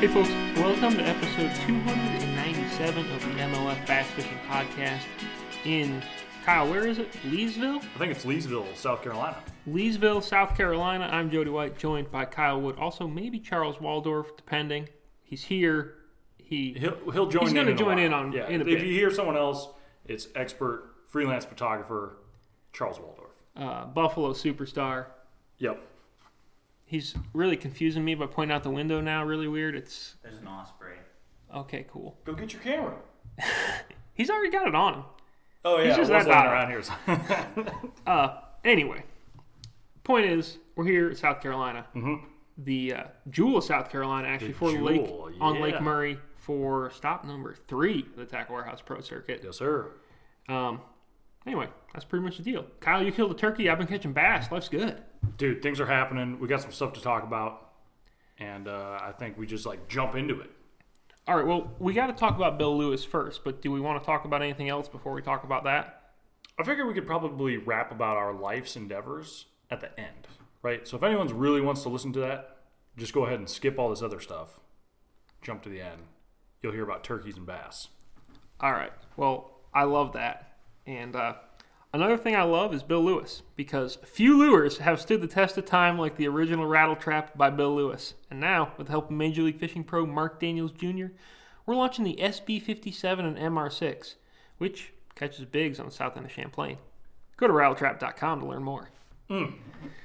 Hey folks, welcome to episode 297 of the MLF Bass Fishing Podcast in Kyle, where is it? Leesville? I think it's Leesville, South Carolina. Leesville, South Carolina. I'm Jody White, joined by Kyle Wood. Also, maybe Charles Waldorf, depending. He's here. He He'll he'll join He's in. gonna join in on- yeah. in a if bit. you hear someone else, it's expert freelance photographer Charles Waldorf. uh, Buffalo superstar. Yep. He's really confusing me by pointing out the window now. Really weird. It's There's an osprey. okay, cool. Go get your camera. He's already got it on him. Oh yeah, he's just it was that laying dialed. around here. Uh, anyway, point is, we're here in South Carolina. Mhm. The uh, Jewel of South Carolina, actually, The for the lake Jewel, on Lake. Murray for stop number three of the Tackle Warehouse Pro Circuit. yes, sir. Um, anyway, that's pretty much the deal. Kyle, you killed a turkey. I've been catching bass. Life's good. Dude, things are happening. We got some stuff to talk about, and uh, I think we just like jump into it. All right, well, we got to talk about Bill Lewis first, but do we want to talk about anything else before we talk about that? I figure we could probably rap about our life's endeavors at the end, right? So if anyone's really wants to listen to that, just go ahead and skip all this other stuff. Jump to the end. You'll hear about turkeys and bass. All right. Well, I love that. And uh, another thing I love is Bill Lewis because few lures have stood the test of time like the original rattle trap by Bill Lewis. And now, with the help of Major League Fishing pro Mark Daniels Jr., we're launching the SB57 and MR6, which catches bigs on the south end of Champlain. Go to rattletrap.com to learn more. Mm.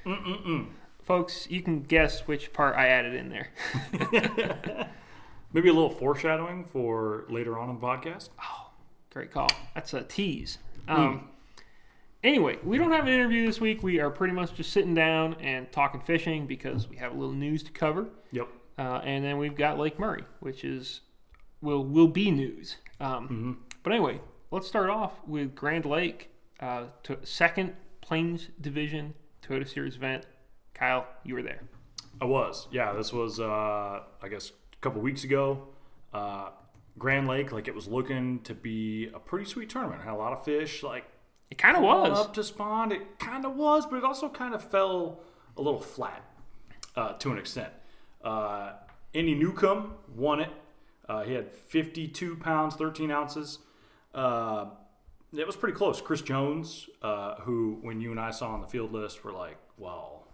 Mm, mm, Folks, you can guess which part I added in there. Maybe a little foreshadowing for later on in the podcast. Oh, great call. That's a tease. Um, Anyway, we don't have an interview this week. We are pretty much just sitting down and talking fishing because we have a little news to cover. Yep. Uh, and then we've got Lake Murray, which is will will be news. Um, But anyway, let's start off with Grand Lake, uh, to second Plains Division Toyota Series event. Kyle, you were there. I was. Yeah, this was, uh, I guess, couple weeks ago. Uh, Grand Lake, like, it was looking to be a pretty sweet tournament. Had a lot of fish, like, It kind of was. up to spawn. It kind of was, but it also kind of fell a little flat uh, to an extent. Uh, Andy Newcomb won it. Uh, he had 52 pounds, 13 ounces. Uh, it was pretty close. Chris Jones, uh, who when you and I saw on the field list, were like, "Well,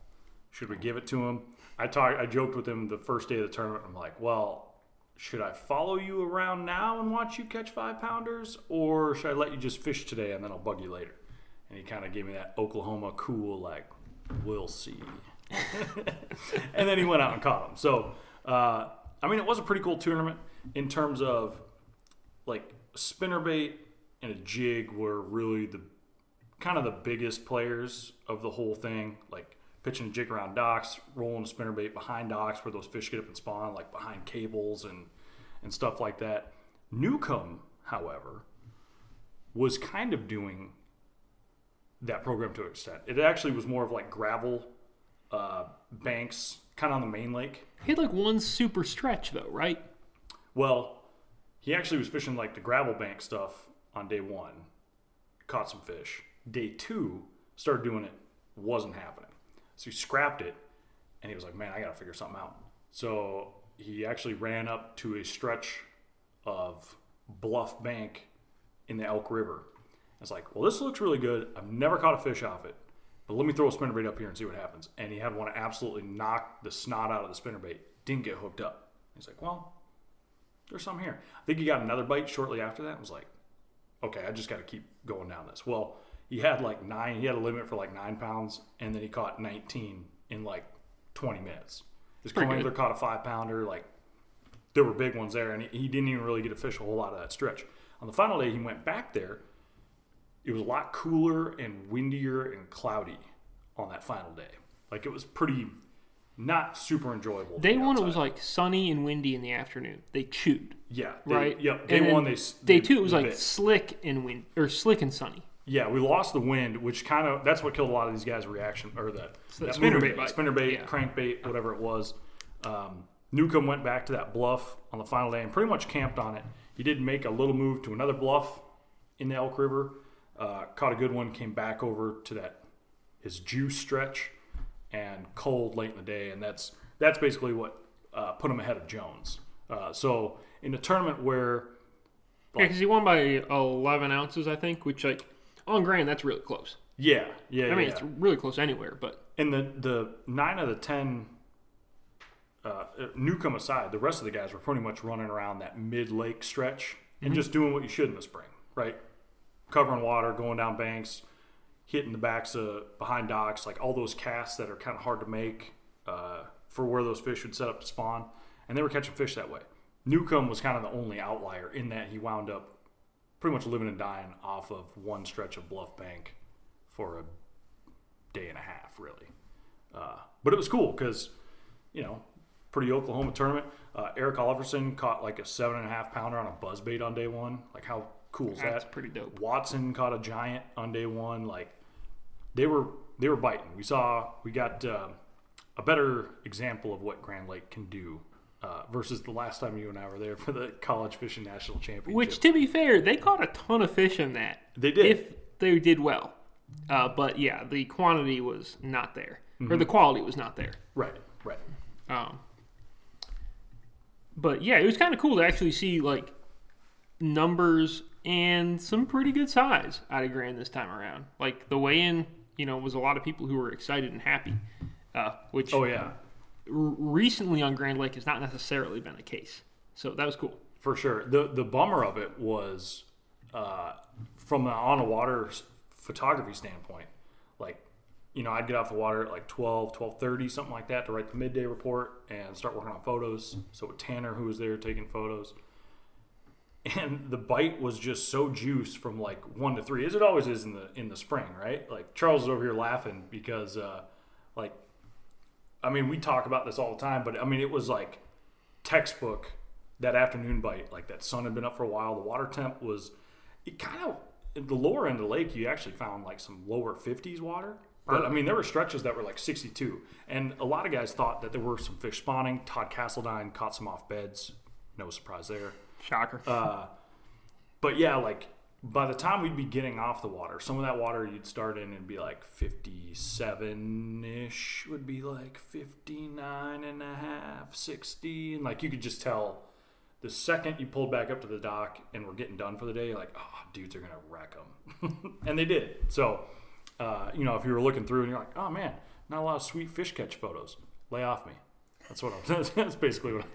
should we give it to him?" I talked, I joked with him the first day of the tournament. I'm like, "Well, should I follow you around now and watch you catch five pounders, or should I let you just fish today and then I'll bug you later?" And he kind of gave me that Oklahoma cool, like, "We'll see." and then he went out and caught him. So, uh, I mean, it was a pretty cool tournament in terms of like spinnerbait and a jig were really the kind of the biggest players of the whole thing. Like pitching a jig around docks, rolling a spinnerbait behind docks where those fish get up and spawn, like behind cables and and stuff like that. Newcomb, however, was kind of doing that program to an extent. It actually was more of like gravel uh, banks, kind of on the main lake. He had like one super stretch though, right? Well, he actually was fishing like the gravel bank stuff on day one, caught some fish. Day two, started doing it, wasn't happening. So he scrapped it, and he was like, man, I got to figure something out. So he actually ran up to a stretch of bluff bank in the Elk River. It's like, well, this looks really good. I've never caught a fish off it, but let me throw a spinnerbait up here and see what happens. And he had one absolutely knock the snot out of the spinnerbait. Didn't get hooked up. He's like, well, there's some here. I think he got another bite shortly after that. was like, okay, I just got to keep going down this. Well, he had like nine. He had a limit for like nine pounds, and then he caught 19 in like 20 minutes. His co-angler caught a five pounder. Like there were big ones there, and he, he didn't even really get to fish a whole lot of that stretch. On the final day, he went back there. It was a lot cooler and windier and cloudy on that final day. Like it was pretty not super enjoyable. Day one, it was like sunny and windy in the afternoon. They chewed, yeah, they, right? Yep. Day And one, they s- day two, it was like bit. slick and wind or slick and sunny. Yeah, we lost the wind, which kind of that's what killed a lot of these guys' reaction or the the that spinnerbait moving- bite. spinnerbait, Yeah. crankbait, whatever it was. Um, Newcomb went back to that bluff on the final day and pretty much camped on it. He did make a little move to another bluff in the Elk River. Uh, caught a good one, came back over to that his juice stretch, and cold late in the day, and that's that's basically what uh, put him ahead of Jones. Uh, so in a tournament where Yeah, because he won by 11 ounces, I think, which, like, on grand, that's really close. yeah, yeah, I mean, yeah. it's really close anywhere, but And the the nine of the ten, uh, Newcomb aside, the rest of the guys were pretty much running around that mid lake stretch and just doing what you should in the spring, right? Covering water, going down banks, hitting the backs of behind docks, like all those casts that are kind of hard to make uh, for where those fish would set up to spawn, and they were catching fish that way. Newcomb was kind of the only outlier in that he wound up pretty much living and dying off of one stretch of bluff bank for a day and a half, really. Uh, but it was cool because, you know, pretty Oklahoma tournament. Uh, Eric Oliverson caught like a seven and a half pounder on a buzz bait on day one. Like, how cool is that? that's that? pretty dope. Watson caught a giant on day one. Like, they were they were biting. We saw we got uh, a better example of what Grand Lake can do. Uh, versus the last time you and I were there for the college fishing national championship. Which, to be fair, they caught a ton of fish in that. They did. If they did well. Uh, but yeah, the quantity was not there. Or the quality was not there. right, right. Um, but yeah, it was kind of cool to actually see like numbers and some pretty good size out of Grand this time around. Like the weigh-in, you know, was a lot of people who were excited and happy, uh, which Oh yeah, recently on Grand Lake has not necessarily been the case. So that was cool. For sure. The the bummer of it was uh, from the on the water photography standpoint. Like, you know, I'd get off the water at like 12, 12.30, something like that to write the midday report and start working on photos. So with Tanner, who was there taking photos. And the bite was just so juice from like one to three, as it always is in the in the spring, right? Like Charles is over here laughing because uh, like I mean, we talk about this all the time, but I mean, it was like textbook that afternoon bite. Like that sun had been up for a while. The water temp was, it kind of, at the lower end of the lake, you actually found like some lower 50s water. But I mean, there were stretches that were like 62. And a lot of guys thought that there were some fish spawning. Todd Castledine caught some off beds. No surprise there. Shocker. Uh, but yeah, like by the time we'd be getting off the water, some of that water you'd start in and be like 57 ish, would be like 59 and a half, 60. And like you could just tell the second you pulled back up to the dock and we're getting done for the day, like, oh, dudes are going to wreck them. and they did. So, uh, you know, if you were looking through and you're like, oh man, not a lot of sweet fish catch photos, lay off me. That's what I'm, that's basically what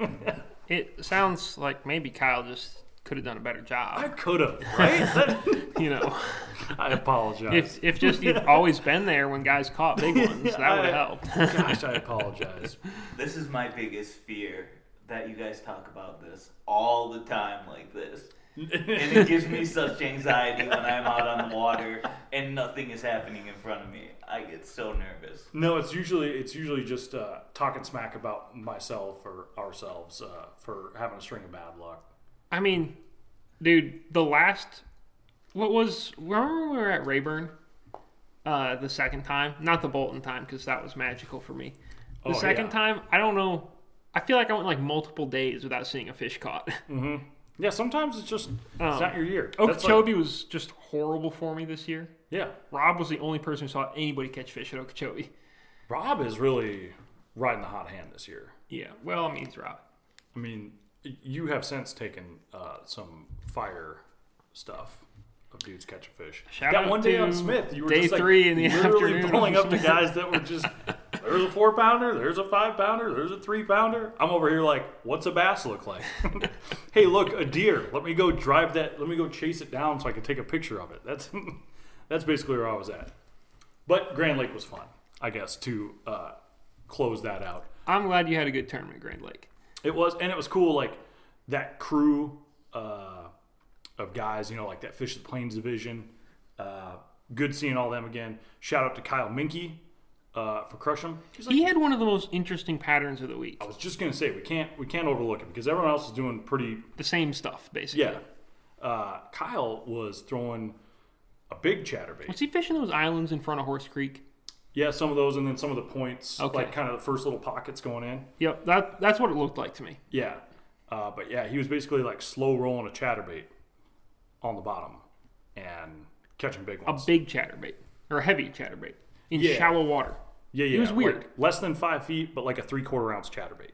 it sounds like maybe Kyle just could have done a better job. I could have, right? You know, I apologize. if if just you'd always been there when guys caught big ones, that would have I- helped. Gosh, I apologize. This is my biggest fear that you guys talk about this all the time like this. And it gives me such anxiety when I'm out on the water and nothing is happening in front of me. I get so nervous. no, it's usually it's usually just uh, talking smack about myself or ourselves uh, for having a string of bad luck. I mean, dude, the last what was remember when we were at Rayburn uh, the second time, not the Bolton time because that was magical for me. The Oh, second yeah. time, I don't know. I feel like I went like multiple days without seeing a fish caught. Yeah, sometimes it's just it's Um, not your year. That's like- Okeechobee was just horrible for me this year. yeah, Rob was the only person who saw anybody catch fish at Okeechobee. Rob is really riding the hot hand this year. Yeah, well, I mean, it's Rob. I mean, you have since taken uh, some fire stuff of dudes catching fish. Shout that one day on Smith, you were day just like three in the literally afternoon pulling up to guys that were just there's a four pounder, there's a five pounder, there's a three pounder. I'm over here like, what's a bass look like? hey, look, a deer. Let me go drive that. Let me go chase it down so I can take a picture of it. That's that's basically where I was at. But Grand Lake was fun, I guess, to uh, close that out. I'm glad you had a good tournament Grand Lake. It was, and it was cool. Like that crew uh, of guys, you know, like that Fish of the Plains division. Uh, good seeing all them again. Shout out to Kyle Minky uh, for crush 'em. He's like, He had one of the most interesting patterns of the week. I was just gonna say we can't we can't overlook it because everyone else is doing pretty. The same stuff, basically. Yeah, uh, Kyle was throwing a big chatterbait. Was he fishing those islands in front of Horse Creek? Yeah, some of those, and then some of the points, Okay. like kind of the first little pockets going in. Yep, that that's what it looked like to me. Yeah. Uh, but yeah, he was basically like slow rolling a chatterbait on the bottom and catching big ones. A big chatterbait or a heavy chatterbait in Yeah. shallow water. yeah, yeah. it was like, weird. less than five feet, but like a three quarter ounce chatterbait.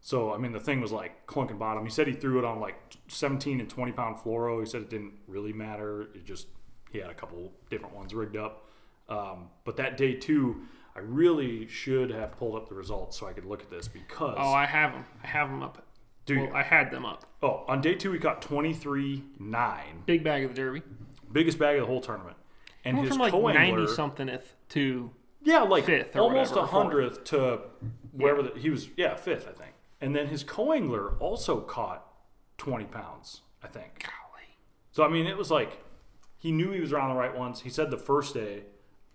So I mean, the thing was like clunking bottom. He said he threw it on like 17 and 20 pound fluoro. He said it didn't really matter. It just he had a couple different ones rigged up. Um, but that day two, I really should have pulled up the results so I could look at this because Oh, I have them. I have them up. Do well, you? I had them up. oh on day two he caught 23 nine, Big bag of the Derby. biggest bag of the whole tournament. And his from like 90 somethingth to yeah, like fifth or almost a hundredth to wherever the, he was. Yeah, fifth, I think. And then his co-angler also caught 20 pounds, I think. golly. So I mean, it was like he knew he was around the right ones. He said the first day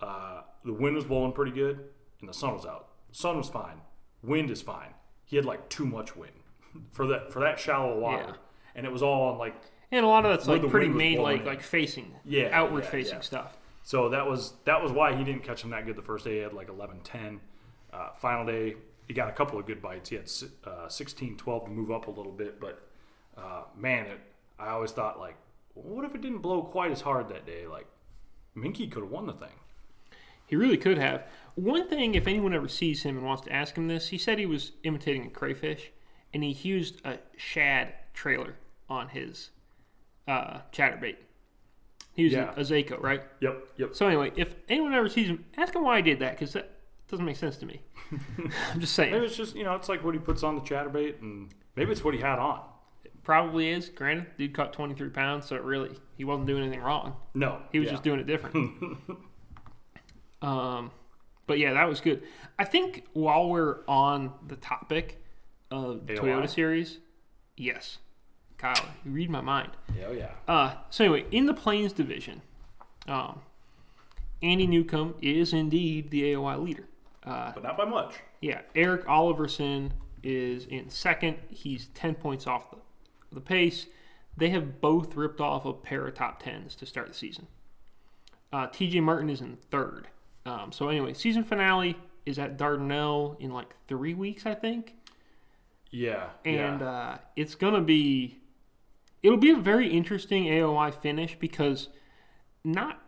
uh, the wind was blowing pretty good and the sun was out. sun was fine. Wind is fine. He had like too much wind for that for that shallow water, Yeah. and it was all on like And a lot of that's like pretty wind was made blowing like in. like facing, Yeah, outward yeah, facing yeah. stuff. So that was that was why he didn't catch him that good the first day. He had like 11 10. Uh, final day, he got a couple of good bites. He had uh, 16 12 to move up a little bit. But uh, man, it, I always thought, like, what if it didn't blow quite as hard that day? Like, Minky could have won the thing. He really could have. One thing, if anyone ever sees him and wants to ask him this, he said he was imitating a crayfish, and he used a shad trailer on his uh, chatterbait. He was Yeah. a, Zaco, right? Yep, yep. So anyway, if anyone ever sees him, ask him why he did that, because that doesn't make sense to me. I'm just saying. Maybe it's just, you know, it's like what he puts on the chatterbait, and maybe it's what he had on. It Probably is. Granted, dude caught 23 pounds, so it really he wasn't doing anything wrong. No. He was yeah. just doing it different. um, but yeah, that was good. I think while we're on the topic of the AOI? Toyota series, yes, Kyle, you read my mind. Oh, yeah. Uh, so anyway, in the Plains division, um, Andy Newcomb is indeed the AOI leader. Uh, But not by much. yeah, Eric Oliverson is in second. He's 10 points off the, the pace. They have both ripped off a pair of top 10s to start the season. Uh, TJ Martin is in third. Um, so, anyway, season finale is at Dardanelle in like three weeks, I think. Yeah. And yeah. uh, it's going to be. It'll be a very interesting AOI finish because not.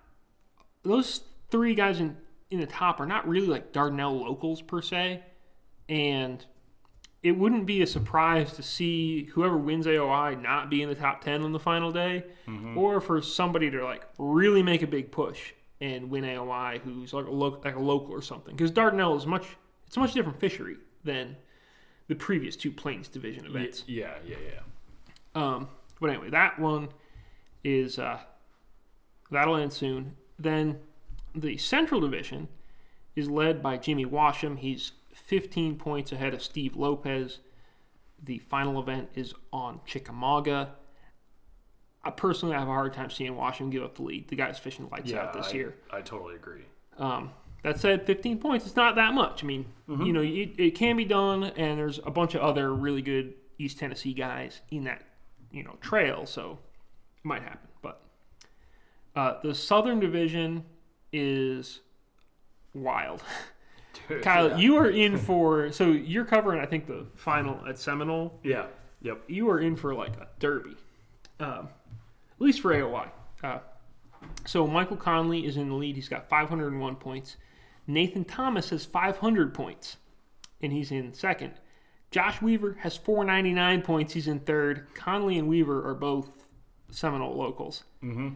Those three guys in, in the top are not really like Dardanelle locals per se. And it wouldn't be a surprise to see whoever wins AOI not be in the top 10 on the final day, or for somebody to like really make a big push and win AOI who's like a, lo- like a local or something. Because Dardanelle is much, it's a much different fishery than the previous two Plains Division events. yeah, yeah, yeah. Um, but anyway, that one is uh, that'll end soon. Then the Central Division is led by Jimmy Washam. He's 15 points ahead of Steve Lopez. The final event is on Chickamauga. I personally have a hard time seeing Washam give up the lead. The guy's fishing lights Yeah, out this I, year. I totally agree. Um, that said, 15 points, it's not that much. I mean, you know, it, it can be done, and there's a bunch of other really good East Tennessee guys in that, you know, trail, so it might happen. But uh, the Southern Division is wild. Kyle, yeah. you are in for, so you're covering, I think, the final at Seminole. Yeah. Yep. You are in for like a derby, um, at least for AOI. Uh, so Michael Conley is in the lead. He's got 501 points. Nathan Thomas has 500 points, and he's in second. Josh Weaver has 499 points. He's in third. Conley and Weaver are both Seminole locals. Mm-hmm.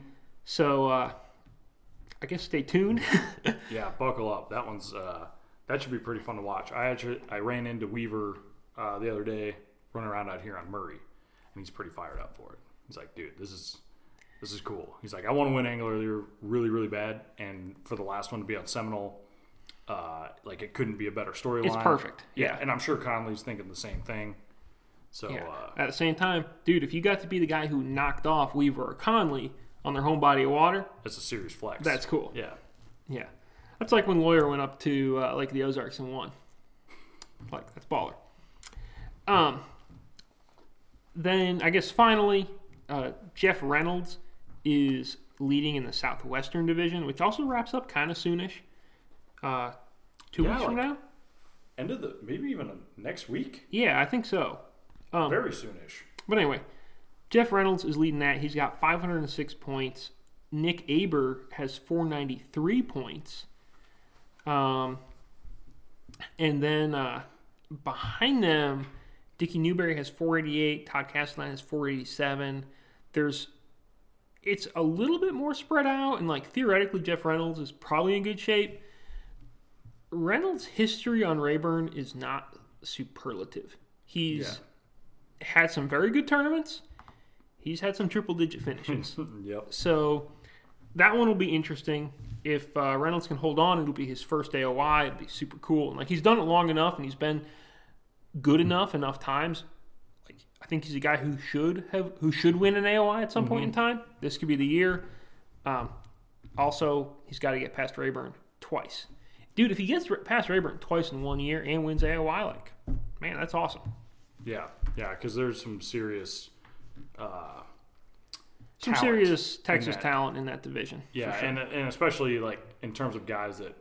So uh, I guess stay tuned. Yeah, buckle up. That one's uh, that should be pretty fun to watch. I actually I ran into Weaver uh, the other day running around out here on Murray, and he's pretty fired up for it. He's like, dude, this is this is cool. He's like, I want to win Angler really really bad, and for the last one to be on Seminole, uh, like it couldn't be a better storyline. It's perfect. Yeah, Yeah. and I'm sure Conley's thinking the same thing. So Yeah. uh, At the same time, dude, if you got to be the guy who knocked off Weaver or Conley on their home body of water, that's a serious flex. that's cool. yeah. Yeah. That's like when Lawyer went up to uh, Lake of the Ozarks and won. Like, that's baller. Um, then, I guess finally, uh, Jeff Reynolds is leading in the Southwestern Division, which also wraps up kind of soonish. Uh, two Yeah, weeks from like- now? End of the maybe even next week. Yeah, I think so. Um, Very soonish. But anyway, Jeff Reynolds is leading that. He's got 506 points. Nick Aber has 493 points. Um, and then uh, behind them, Dickie Newberry has 488. Todd Castledine has 487. There's, it's a little bit more spread out, and like theoretically, Jeff Reynolds is probably in good shape. Reynolds' history on Rayburn is not superlative. He's had some very good tournaments. He's had some triple digit finishes. Yep. so that one will be interesting. If uh, Reynolds can hold on, it'll be his first AOI. It'd be super cool. And like he's done it long enough, and he's been good enough enough times. I think he's a guy who should have who should win an AOI at some point in time. This could be the year. Um, also, he's got to get past Rayburn twice, dude. If he gets past Rayburn twice in one year and wins AOI, like man, that's awesome. Yeah, yeah, because there's some serious. Uh, Some serious Texas talent in that division. Yeah, sure. and and especially like in terms of guys that,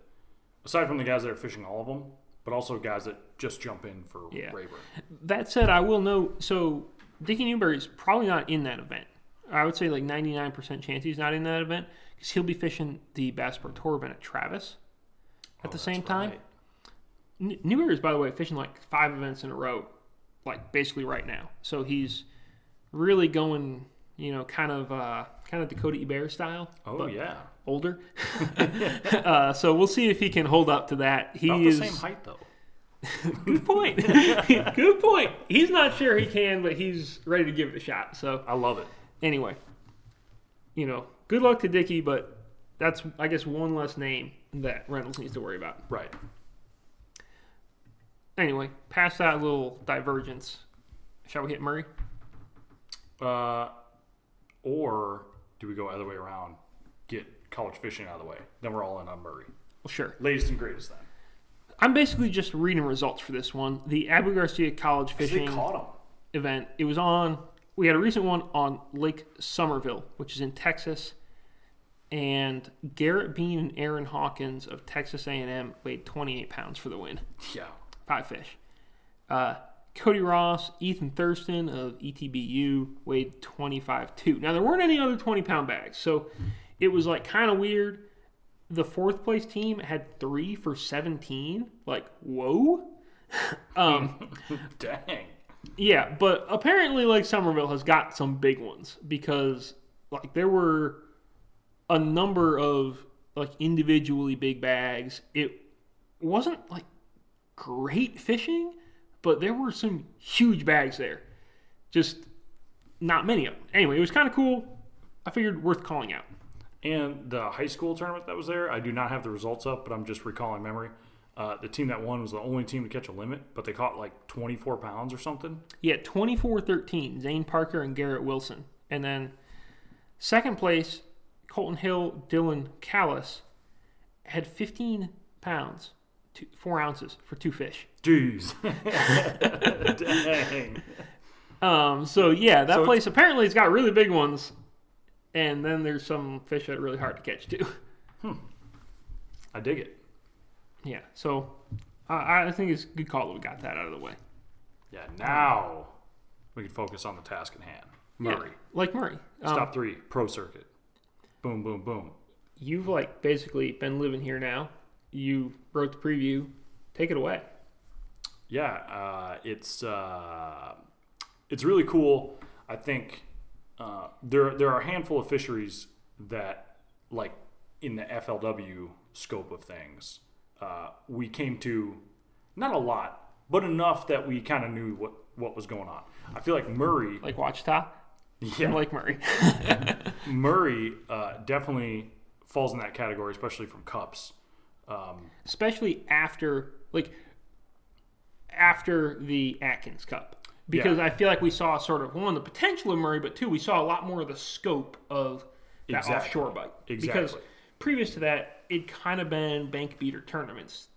aside from the guys that are fishing all of them, but also guys that just jump in for Yeah. Rayburn. That said, I will note so Dickie Newberry is probably not in that event. I would say like 99% chance he's not in that event because he'll be fishing the Bass Pro Tour event at Travis at Oh, the same time. right. N- Newberry's, by the way, fishing like five events in a row, like basically right now. So he's really going, you know, kind of uh, kind of Dakota Ebert style. Oh yeah, older. uh, so we'll see if he can hold up to that. He about is the same height though. Good point. Good point. He's not sure he can, but he's ready to give it a shot. So I love it. anyway, you know, good luck to Dickie, but that's I guess one less name that Reynolds needs to worry about. Right. Anyway, past that little divergence, shall we hit Murray? Uh, or do we go other way around? Get college fishing out of the way. Then we're all in on Murray. Well, sure. Latest and greatest then. I'm basically just reading results for this one. The Abu Garcia College Fishing event. It was on. We had a recent one on Lake Somerville, which is in Texas, and Garrett Bean and Aaron Hawkins of Texas A&M weighed 28 pounds for the win. Yeah. Five fish. Uh, Cody Ross, Ethan Thurston of ETBU weighed 25 too. Now there weren't any other 20 pound bags, so it was like kind of weird. The fourth place team had three for 17. Like whoa. um, Dang. yeah, but apparently, like Somerville has got some big ones because, like, there were a number of like individually big bags. It wasn't like great fishing, but there were some huge bags there. Just not many of them. Anyway, it was kind of cool. I figured worth calling out. And the high school tournament that was there, I do not have the results up, but I'm just recalling memory. Uh, the team that won was the only team to catch a limit, but they caught like 24 pounds or something. Yeah, 24 13, Zane Parker and Garrett Wilson. And then second place, Colton Hill, Dylan Callis had 15 pounds, two, four ounces for two fish. Jeez. Dang. Um, so yeah, that So place apparently it's got really big ones. And then there's some fish that are really hard to catch too. Hmm. I dig it. yeah, so I I think it's a good call that we got that out of the way. Yeah, now we can focus on the task at hand. Yeah, Murray. like Murray. Um, Stop three, pro circuit. Boom, boom, boom. You've like basically been living here now. You wrote the preview. Take it away. Yeah, uh, it's uh, it's really cool. I think uh, there there are a handful of fisheries that, like in the FLW scope of things, uh, we came to not a lot, but enough that we kind of knew what what was going on. I feel like Murray, Like Ouachita. yeah, Like Murray. Murray uh, definitely falls in that category, especially from cups. Um, especially after like after the Atkins Cup, because Yeah. I feel like we saw sort of one the potential of Murray, but two we saw a lot more of the scope of that Exactly. offshore bite. Exactly. Because previous to that, it kind of been bank beater tournaments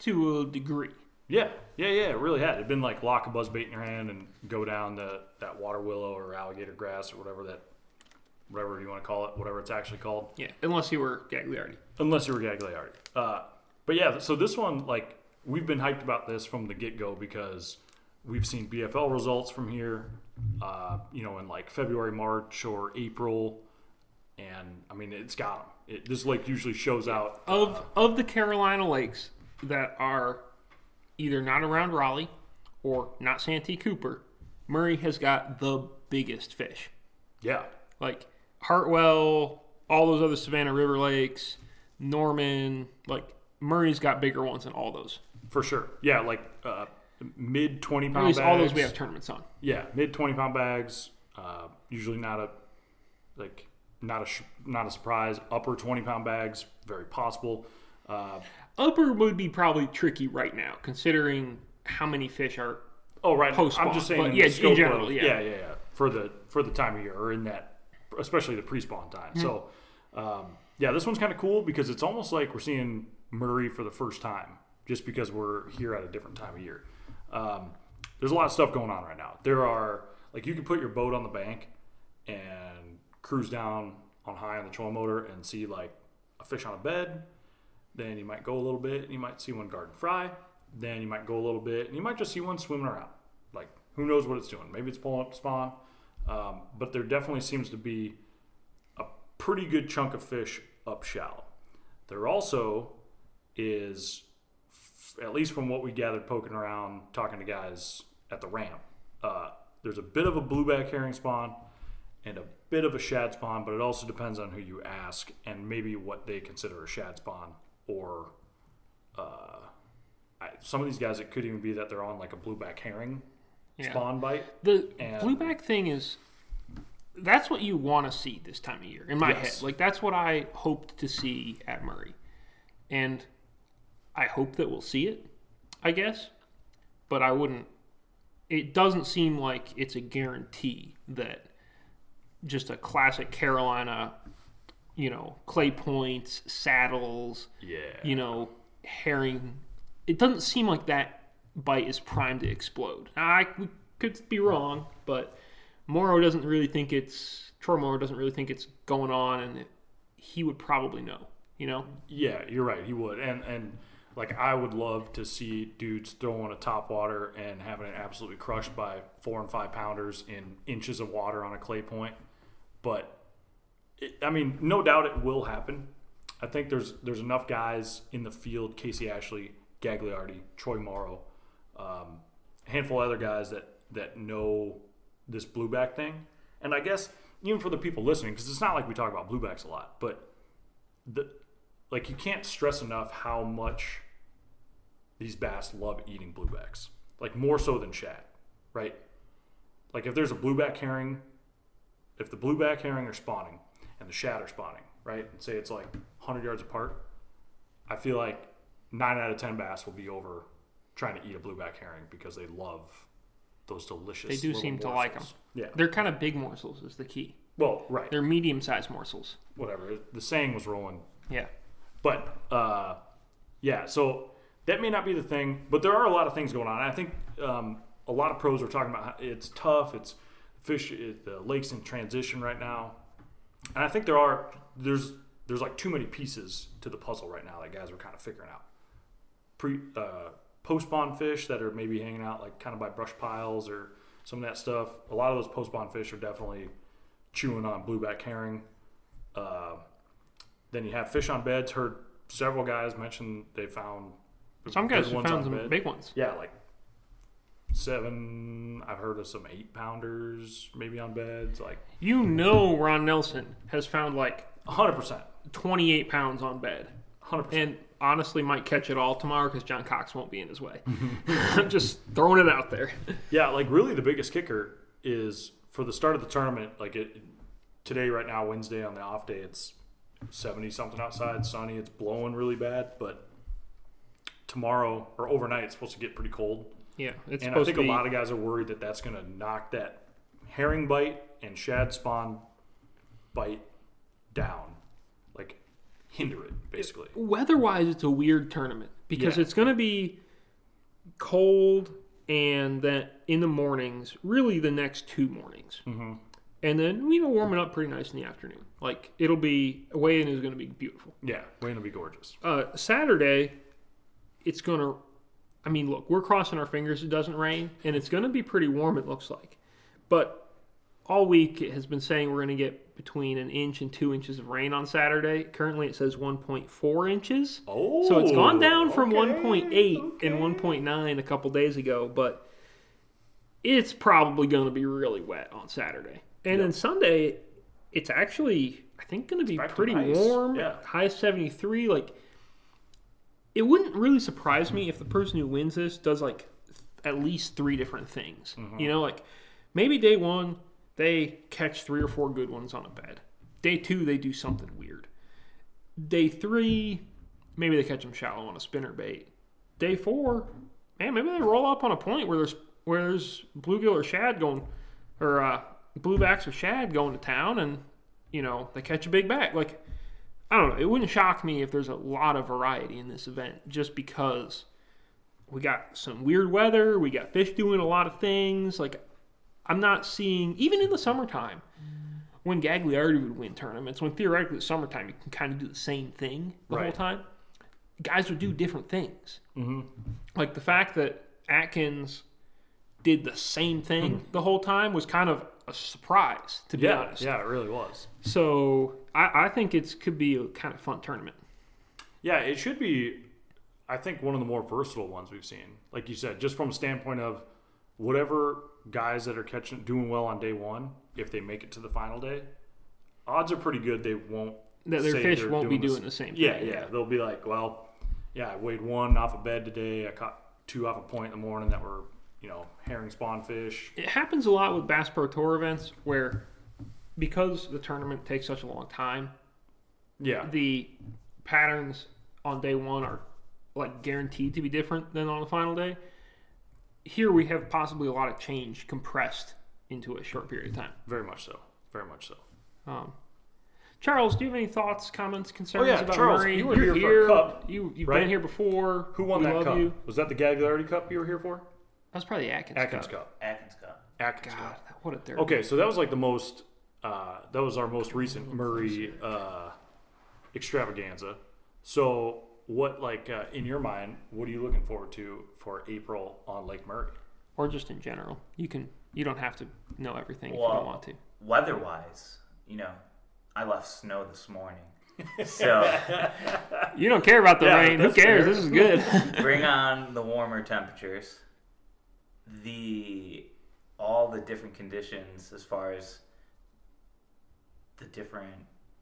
to a degree. Yeah, yeah, yeah. It really had. It'd been like lock a buzz bait in your hand and go down the that water willow or alligator grass or whatever that, whatever you want to call it, whatever it's actually called. Yeah, unless you were Gagliardi. Unless you were Gagliardi. Uh, but yeah, so this one, like, we've been hyped about this from the get go because we've seen BFL results from here, uh, you know, in like February, March, or April, and I mean, it's got them. It, this lake usually shows out. Of of the Carolina lakes that are either not around Raleigh or not Santee Cooper, Murray has got the biggest fish. Yeah, Like Hartwell, all those other Savannah River lakes, Norman, like Murray's got bigger ones than all those. for sure. Yeah, like uh, mid twenty At pound least bags. all those we have tournaments on. Yeah, mid twenty pound bags. Uh, usually not a like not a not a surprise. Upper twenty pound bags, very possible. Uh, Upper would be probably tricky right now, considering how many fish are. oh, right. Post-spawn, I'm just saying. but in yeah, the in general, of- yeah. yeah, yeah, yeah. For the for the time of year, or in that, especially the pre spawn time. Hmm. So, um, yeah, this one's kind of cool because it's almost like we're seeing Murray for the first time, just because we're here at a different time of year. Um, there's a lot of stuff going on right now. There are like you can put your boat on the bank and cruise down on high on the trolling motor and see like a fish on a bed. Then you might go a little bit and you might see one garden fry. Then you might go a little bit and you might just see one swimming around. Like who knows what it's doing? Maybe it's pulling up spawn. Um, but there definitely seems to be a pretty good chunk of fish up shallow. There also is, at least from what we gathered poking around, talking to guys at the ramp, uh, there's a bit of a blueback herring spawn and a bit of a shad spawn, but it also depends on who you ask and maybe what they consider a shad spawn or uh, I, some of these guys it could even be that they're on like a blueback herring Yeah. spawn bite. The And- blueback thing is that's what you want to see this time of year in my Yes. head. Like that's what I hoped to see at Murray, and I hope that we'll see it. I guess, but I wouldn't. It doesn't seem like it's a guarantee that just a classic Carolina, you know, clay points, saddles, Yeah. you know, herring. It doesn't seem like that bite is primed to explode. Now, I we could be wrong, but Morrow doesn't really think it's Troy Morrow doesn't really think it's going on, and it, he would probably know. You know, Yeah, you're right. He would, and and like I would love to see dudes throwing a top water and having it absolutely crushed by four and five pounders in inches of water on a clay point. But it, I mean, no doubt it will happen. I think there's there's enough guys in the field: Casey Ashley, Gagliardi, Troy Morrow, um, a handful of other guys that that know this blueback thing. And I guess even for the people listening, because it's not like we talk about bluebacks a lot, but the like you can't stress enough how much these bass love eating bluebacks. Like more so than shad, right? Like if there's a blueback herring, if the blueback herring are spawning and the shad are spawning, right? And say it's like 100 yards apart, I feel like 9 out of 10 bass will be over trying to eat a blueback herring because they love those delicious They do seem to like them. Yeah. they're kind of big morsels is the key. Well, right. They're medium-sized morsels. Whatever. The saying was rolling Yeah, But uh, yeah, so that may not be the thing, but there are a lot of things going on. I think um, a lot of pros are talking about it's tough. It's fish. It, the lake's in transition right now, and I think there are there's there's like too many pieces to the puzzle right now that guys are kind of figuring out. Pre uh, post spawn fish that are maybe hanging out like kind of by brush piles or some of that stuff. A lot of those post spawn fish are definitely chewing on blueback herring. Uh, then you have fish on beds. Heard several guys mention they found some guys found some bed. big ones. Yeah, like seven. I've heard of some eight pounders maybe on beds. Like You know, Ron Nelson has found like hundred percent, 28 pounds on bed. hundred percent. and honestly might catch it all tomorrow because John Cox won't be in his way. I'm just throwing it out there. Yeah, like really the biggest kicker is for the start of the tournament. Like it today, right now, Wednesday on the off day, it's seventy something outside, sunny. It's blowing really bad, but tomorrow or overnight, it's supposed to get pretty cold. Yeah, it's and I think to be. a lot of guys are worried that that's going to knock that herring bite and shad spawn bite down, like hinder it basically. weather-wise, it's a weird tournament because Yeah. it's going to be cold and then in the mornings, really the next two mornings, Mm-hmm. And then you know warming up pretty nice in the afternoon. Like it'll be away and is going to be beautiful. Yeah, going will be gorgeous. Uh, Saturday, it's going to I mean, look, we're crossing our fingers it doesn't rain, and it's going to be pretty warm, it looks like. But all week it has been saying we're going to get between an inch and two inches of rain on Saturday. Currently it says 1.4 inches. Oh, So it's gone down from okay, 1.8 and 1.9 a couple days ago, but it's probably going to be really wet on Saturday. And then Sunday, it's actually, I think, going to be pretty nice. warm. Yeah. High 73. Like, it wouldn't really surprise me if the person who wins this does like at least three different things. Mm-hmm. You know, like maybe day one, they catch three or four good ones on a bed. Day two, they do something weird. Day three, maybe they catch them shallow on a spinner bait. Day four, man, maybe they roll up on a point where there's where there's bluegill or shad going, or uh, bluebacks or shad going to town, and you know they catch a big bag. Like I don't know, it wouldn't shock me if there's a lot of variety in this event, just because we got some weird weather, we got fish doing a lot of things. Like I'm not seeing even in the summertime when Gagliardi would win tournaments, when theoretically it's summertime you can kind of do the same thing the whole time. Guys would do different things. Mm-hmm. Like the fact that Atkins did the same thing the whole time was kind of a surprise, to be Yeah, honest. yeah, it really was. So I, I think it's could be a kind of fun tournament. Yeah, it should be. I think one of the more versatile ones we've seen. Like you said, just from a standpoint of whatever guys that are catching doing well on day one, if they make it to the final day, odds are pretty good they won't. That their fish won't be the doing the same Yeah, thing. yeah, They'll be like, well, yeah, I weighed one off a bed today. I caught two off a point in the morning that were, you know, herring spawn fish. It happens a lot with Bass Pro Tour events where because the tournament takes such a long time, Yeah, the patterns on day one are like guaranteed to be different than on the final day. Here we have possibly a lot of change compressed into a short period of time. very much so. Very much so. Um, Charles, do you have any thoughts, comments, concerns Oh, yeah, about Charles, Murray? you were You're here for a cup, You, you've right? been here before. Who won We that cup? You. Was that the Gagliardi Cup you were here for? That was probably Atkins, Atkins Cup. Cup. Atkins Cup. Atkins God, Cup. what a third. Okay, so that was like the most. Uh, that was our most recent Murray uh, extravaganza. So, what like uh, in your mind? What are you looking forward to for April on Lake Murray? Or just in general. You can. You don't have to know everything if you Well- don't want to. Weather-wise, you know, I left snow this morning, so You don't care about the Yeah, rain. Who that's cares? fair. This is good. bring on the warmer temperatures. The all the different conditions as far as the different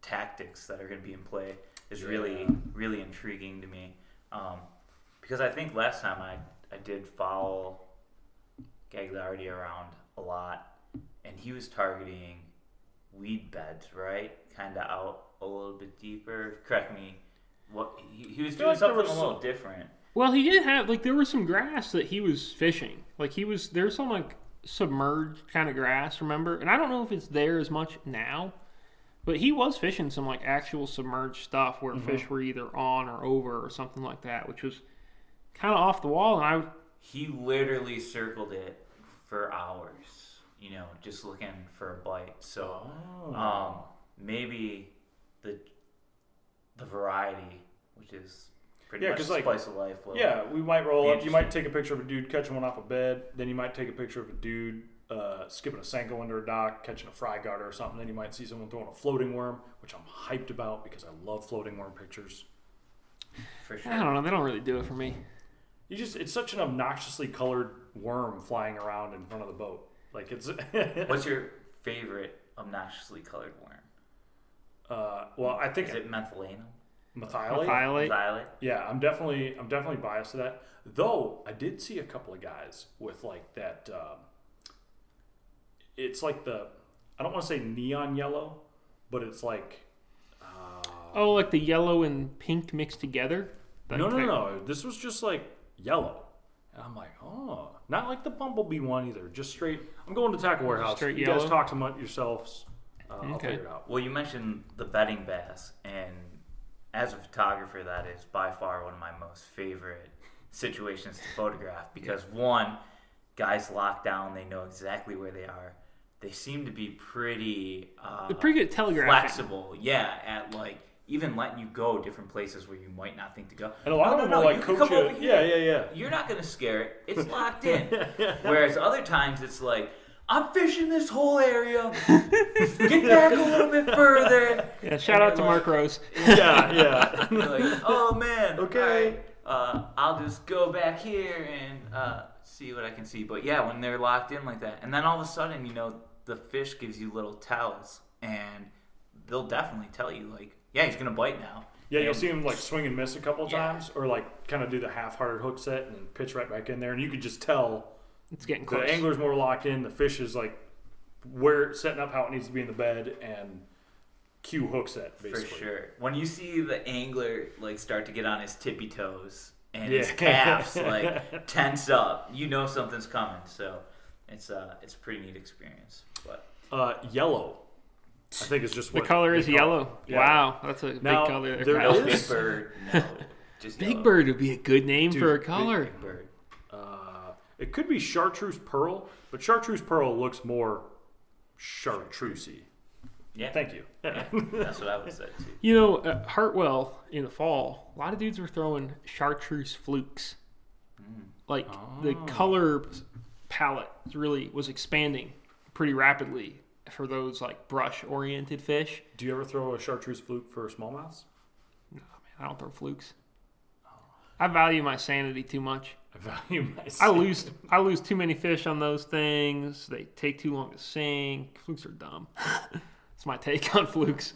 tactics that are going to be in play is really Yeah. really intriguing to me. Um, because I think last time I I did follow Gagliardi around a lot, and he was targeting weed beds, right? Kind of out a little bit deeper. Correct me. What he, he was doing like something was a little different. Well, he did have like there was some grass that he was fishing. Like he was there's some like submerged kind of grass, remember? And I don't know if it's there as much now, but he was fishing some like actual submerged stuff where Mm-hmm. fish were either on or over or something like that, which was kind of off the wall. And I He literally circled it for hours, you know, just looking for a bite. So, Oh. um, maybe the the variety, which is pretty Yeah, much 'cause, the like- spice of life. Will, Yeah, we might roll up. You might take a picture of a dude catching one off a bed. Then you might take a picture of a dude uh, skipping a Senko under a dock, catching a fry garter or something. Then you might see someone throwing a floating worm, which I'm hyped about because I love floating worm pictures. for I don't know, they don't really do it for me. You just it's such an obnoxiously colored worm flying around in front of the boat. Like it's What's your favorite obnoxiously colored worm? uh, well, I think Is it mentholanum? Methylate. Merthiolate. Violet? Yeah, I'm definitely I'm definitely biased to that. Though I did see a couple of guys with like that. Um, it's like the I don't want to say neon yellow, but it's like uh, Oh, like the yellow and pink mixed together. Like no no no. This was just like yellow, and I'm like oh, not like the bumblebee one either. Just straight. I'm going to Tackle Warehouse. Straight you yellow? guys talk among yourselves. Uh, I'll figure it out. Well, you mentioned the betting bass, and as a photographer, that is by far one of my most favorite situations to photograph because one, guys locked down, they know exactly where they are. They seem to be pretty, uh, pretty good at telegraphing. flexible. Yeah, at like even letting you go different places where you might not think to go. And a lot No, of no, them no, will like coach come you. Yeah, yeah, yeah. You're not gonna scare it. It's locked in. Whereas other times it's like, I'm fishing this whole area. Get back a little bit further. Yeah, shout out to you're Mark Rose. yeah, yeah. Like, oh man. Okay. alright, Uh, I'll just go back here and uh, see what I can see. But yeah, when they're locked in like that, and then all of a sudden, you know, the fish gives you little tells, and they'll definitely tell you like, yeah, he's gonna bite now. Yeah, you'll see him like swing and miss a couple Yeah. times, or like kind of do the half-hearted hook set and pitch right back in there, and you could just tell It's getting the close. angler's more locked in. The fish is like where setting up how it needs to be in the bed and cue hook set basically. For sure. When you see the angler like start to get on his tippy toes and his Yeah. calves like tense up, you know something's coming. So it's uh it's a pretty neat experience. But Uh, yellow, I think it's just what the color is call it. yellow. Yeah. Wow, that's a Now, big color there. there no big bird, no. Just Big yellow. Bird would be a good name Dude, for a big- color. Big bird. Uh, it could be chartreuse pearl, but chartreuse pearl looks more chartreusey. Yeah. Thank you. Yeah, that's what I would say too. You know, at Hartwell in the fall, a lot of dudes were throwing chartreuse flukes. Like the Oh. color palette really was expanding pretty rapidly for those like brush oriented fish. Do you ever throw a chartreuse fluke for smallmouths? No, man, I don't throw flukes. I value my sanity too much. I value my. I lose I lose too many fish on those things. They take too long to sink. Flukes are dumb. That's my take on flukes.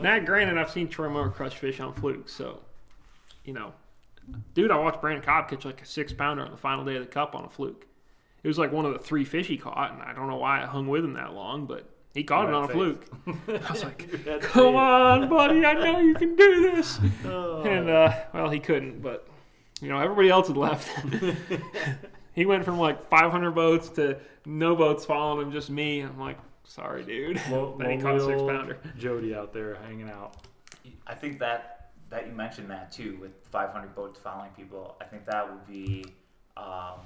Now, granted, I've seen Troy Morrow crush fish on flukes, so you know, dude, I watched Brandon Cobb catch like a six pounder on the final day of the cup on a fluke. It was like one of the three fish he caught, and I don't know why I hung with him that long, but he caught it on a fluke. I was like, "Come faith. on, buddy, I know you can do this." Oh. And uh, well, he couldn't, but you know, everybody else had left. he went from like 500 boats to no boats following him, just me. I'm like, sorry, dude. Lo- then he caught a six pounder. Jody out there hanging out. I think that that you mentioned that too with 500 boats following people. I think that would be um,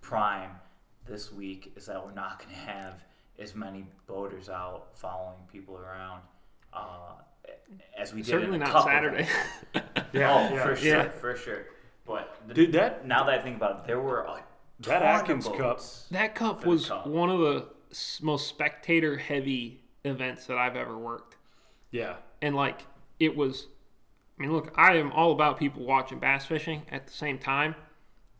prime this week. Is that we're not going to have as many boaters out following people around uh, as we did Certainly not Saturday. Yeah, oh, yeah. for sure, Yeah. for sure. But the, Dude, that now that I think about it, there were a That ton Atkins of Cup- that cup was Cup. one of the most spectator heavy events that I've ever worked. yeah. And like, it was, I mean, look, I am all about people watching bass fishing. At the same time,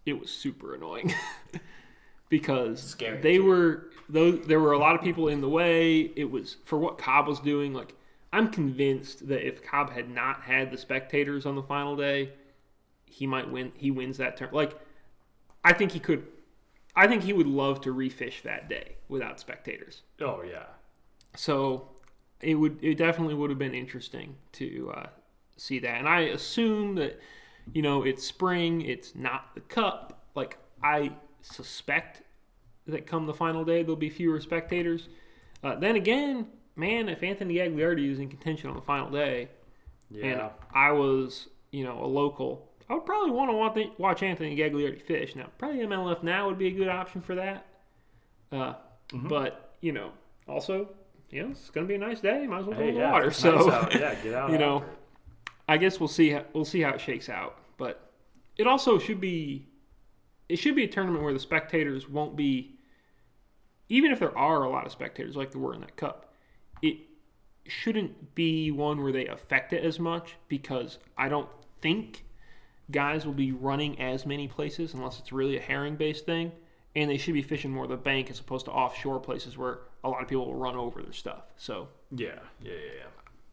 it was super annoying because Scary, they too. were those. There were a lot of people in the way. It was for what Cobb was doing. Like, I'm convinced that if Cobb had not had the spectators on the final day, he might win. He wins that turn. Like, I think he could. I think he would love to refish that day without spectators. Oh yeah. So it would it definitely would have been interesting to uh, see that. And I assume that you know it's spring, it's not the cup. Like I suspect that come the final day there'll be fewer spectators. Uh, then again, man, if Anthony Gagliardi is in contention on the final day, yeah. and. I was you know a local, I would probably want to watch, watch Anthony Gagliardi fish. Now, probably MLF now would be a good option for that. Uh, Mm-hmm. But you know, also, you know, it's gonna be a nice day. Might as well go Hey, in the yeah, water. So, nice yeah, get out. you know, after. I guess we'll see. How, we'll see how it shakes out. But it also should be. It should be a tournament where the spectators won't be. Even if there are a lot of spectators, like there were in that cup, it shouldn't be one where they affect it as much because I don't think guys will be running as many places unless it's really a herring based thing. And they should be fishing more the bank as opposed to offshore places where a lot of people will run over their stuff. So Yeah, yeah, yeah, yeah.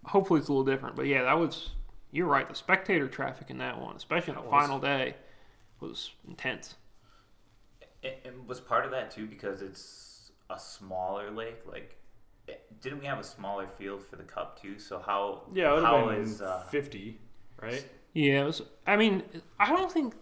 hopefully it's a little different. But yeah, that was you're right. The spectator traffic in that one, especially on the was- final day, was intense. It, it was part of that too because it's a smaller lake. Like, didn't we have a smaller field for the cup too? So how Yeah, it would how have been is, uh, fifty, right? Yeah, was, I mean, I don't think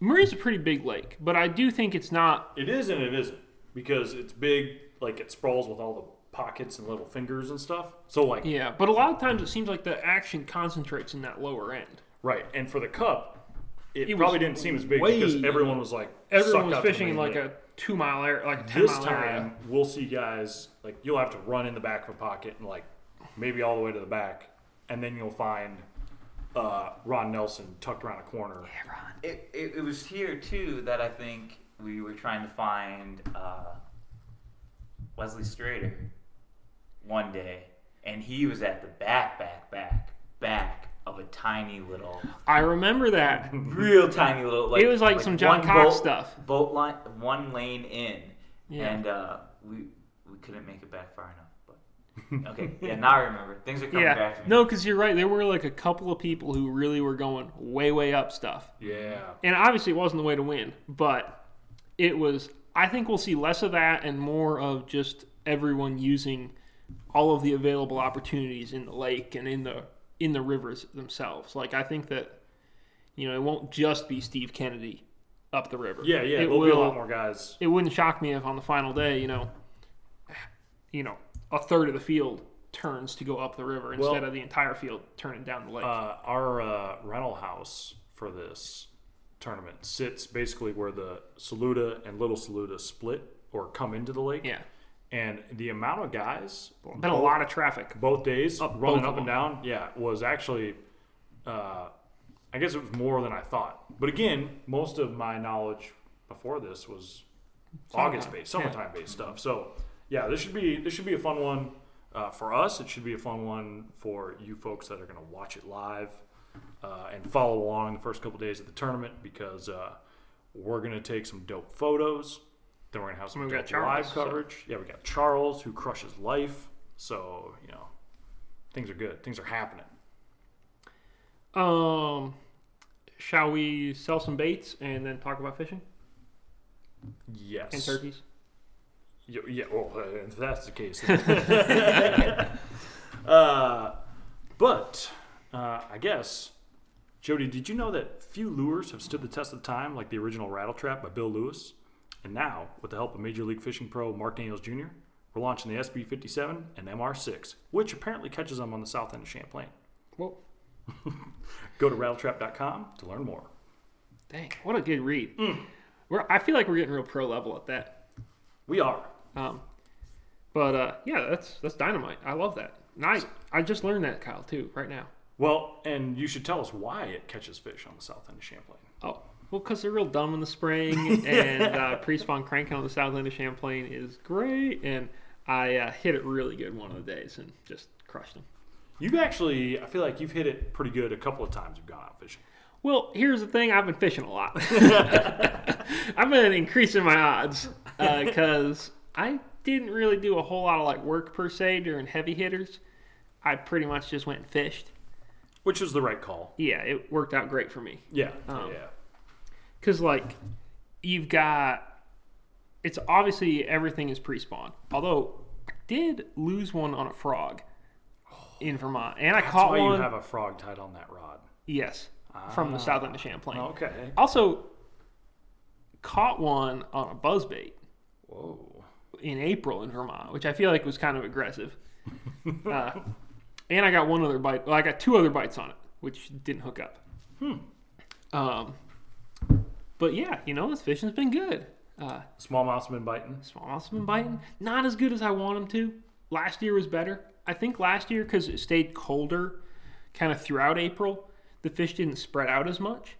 Murray's a pretty big lake, but I do think it's not. It is and it isn't because it's big, like it sprawls with all the pockets and little fingers and stuff. So like, Yeah, but a lot of times it seems like the action concentrates in that lower end. right, and for the cup, it, It probably didn't seem as big way- because everyone was like Everyone was fishing in like a two mile area, like This time, area. we'll see guys like you'll have to run in the back of a pocket and like maybe all the way to the back and then you'll find uh, Ron Nelson tucked around a corner. Yeah, It, it, it was here too that I think we were trying to find uh, Wesley Strader one day, and he was at the back, back, back, back of a tiny little, I remember that. real tiny little. Like, It was like some John one Cox boat- stuff. Boat line, one lane in, Yeah. and uh, we we couldn't make it back far enough. Okay, yeah, now I remember. Things are coming Yeah. back to me. No, because you're right. There were like a couple of people who really were going way, way up stuff. Yeah. And obviously, it wasn't the way to win, but it was. I think we'll see less of that and more of just everyone using all of the available opportunities in the lake and in the in the rivers themselves. Like I think that you know it won't just be Steve Kennedy up the river. Yeah, yeah. It There'll be a lot more guys. It wouldn't shock me if on the final day, you know, you know, a third of the field turns to go up the river instead Well- of the entire field turning down the lake. Uh, our uh, rental house for this tournament sits basically where the Saluda and Little Saluda split or come into the lake. yeah, And the amount of guys, been a lot of traffic. both days, Up running both up and down, yeah, was actually, uh, I guess it was more than I thought. But again, most of my knowledge before this was August based, yeah. summertime based stuff. So yeah, this should be this should be a fun one uh, for us. It should be a fun one for you folks that are going to watch it live uh, and follow along the first couple days of the tournament because uh, we're going to take some dope photos. Then we're going to have some got dope live Charles, so- coverage. Yeah, we got Charles who crushes life. So you know, things are good. Things are happening. Um, shall we sell some baits and then talk about fishing Yes. and turkeys? Yeah, well, if that's the case. uh, but uh, I guess, Jody, did you know that few lures have stood the test of time, like the original Rattle Trap by Bill Lewis? And now, with the help of Major League Fishing pro Mark Daniels Jr., we're launching the SB 57 and MR6, which apparently catches them on the south end of Champlain. Well, Go to rattletrap.com to learn more. dang, what a good read. We're, I feel like we're getting real pro level at that. We are. Um, but uh, yeah, that's that's dynamite. I love that. And I I just learned that, Kyle, too, right now. Well, and you should tell us why it catches fish on the south end of Champlain. Oh, well, because they're real dumb in the spring, and uh, pre-spawn cranking on the south end of Champlain is great. And I uh, hit it really good one of the days and just crushed them. You've actually, I feel like you've hit it pretty good a couple of times you've gone out fishing. Well, here's the thing: I've been fishing a lot. I've been increasing my odds because I didn't really do a whole lot of like work per se during heavy hitters. I pretty much just went and fished. Which was the right call. Yeah, it worked out great for me. Yeah. Um, yeah. Because, like, you've got. It's obviously everything is pre spawn. Although, I did lose one on a frog in Vermont. And I That's caught why one. you have a frog tied on that rod. yes, from the south end of Champlain. Okay. Also, caught one on a buzzbait Whoa. In April in Vermont, which I feel like was kind of aggressive. uh, and I got one other bite. Well, I got two other bites on it, which didn't hook up. Um, but yeah, you know, this fishing's been good. Uh, Smallmouth's been biting. Smallmouth's been biting. Not as good as I want them to. Last year was better. I think last year, because it stayed colder kind of throughout April, the fish didn't spread out as much.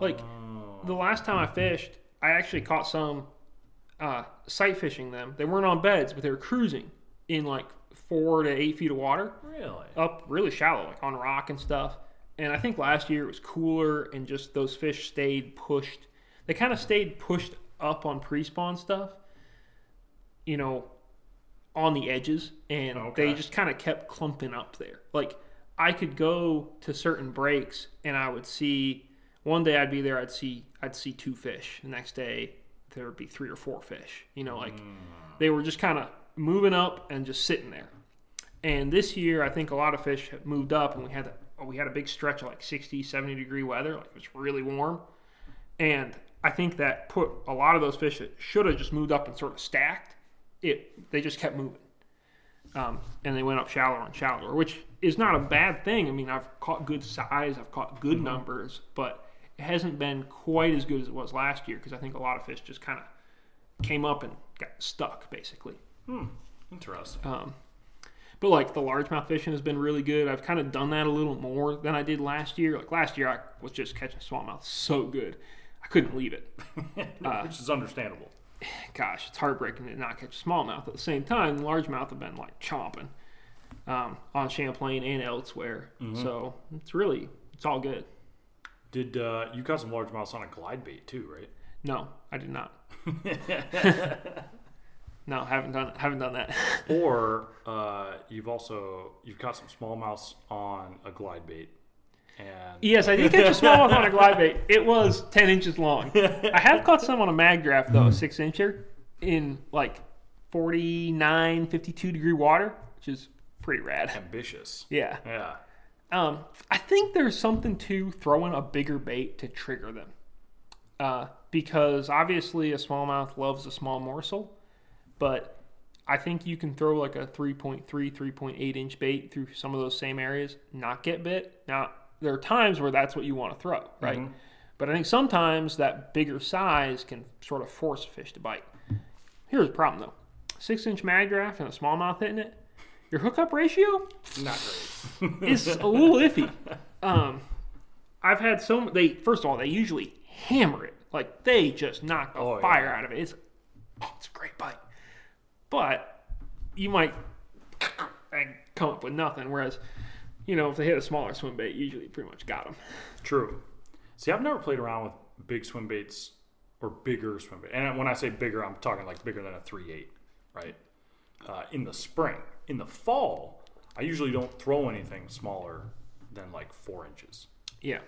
Like, Oh. the last time I fished, I actually caught some uh, sight fishing them. They weren't on beds, but they were cruising in like four to eight feet of water Really? up really shallow, like on rock and stuff. And I think last year it was cooler and just those fish stayed pushed. They kind of stayed pushed up on pre spawn stuff, you know, on the edges. And Okay. they just kind of kept clumping up there. Like I could go to certain breaks and I would see one day I'd be there, I'd see I'd see two fish. The next day there would be three or four fish. You know, like they were just kind of moving up and just sitting there. And this year, I think a lot of fish have moved up, and we had a, we had a big stretch of like 60, 70 degree weather. Like it was really warm, and I think that put a lot of those fish that should have just moved up and sort of stacked. It they just kept moving, um, and they went up shallower and shallower, which is not a bad thing. I mean, I've caught good size, I've caught good numbers, but hasn't been quite as good as it was last year because I think a lot of fish just kind of came up and got stuck, basically. Hmm. Interesting. Um, But like the largemouth fishing has been really good. I've kind of done that a little more than I did last year. Like last year, I was just catching smallmouth so good, I couldn't leave it. Uh, which is understandable. Gosh, it's heartbreaking to not catch smallmouth. At the same time, largemouth have been like chomping um, on Champlain and elsewhere. So it's really it's all good. Did uh, you caught some largemouths on a glide bait too, right? No, I did not. no, haven't done haven't done that. Or uh, you've also you've caught some smallmouths on a glide bait, and Yes, I did catch a smallmouth on a glide bait. It was 10 inches long. I have caught some on a mag draft, though, a six incher, in like 49, 52 degree water, which is pretty rad. ambitious. Yeah. Yeah. Um, I think there's something to throwing a bigger bait to trigger them. Uh, because obviously a smallmouth loves a small morsel, but I think you can throw like a 3.3, 3.8 inch bait through some of those same areas, not get bit. Now, there are times where that's what you want to throw, right? But I think sometimes that bigger size can sort of force a fish to bite. Here's the problem though six inch mag draft and a smallmouth hitting it, your hookup ratio Not great. is a little iffy. Um, I've had so they first of all they usually hammer it like they just knock the Oh, fire out of it. It's oh, it's a great bite, but you might and come up with nothing. Whereas you know if they hit a smaller swim bait, usually you pretty much got them. True. See, I've never played around with big swim baits or bigger swim bait. And when I say bigger, I'm talking like bigger than a three eight, right? Uh, in the spring, in the fall, I usually don't throw anything smaller than like four inches. Yeah,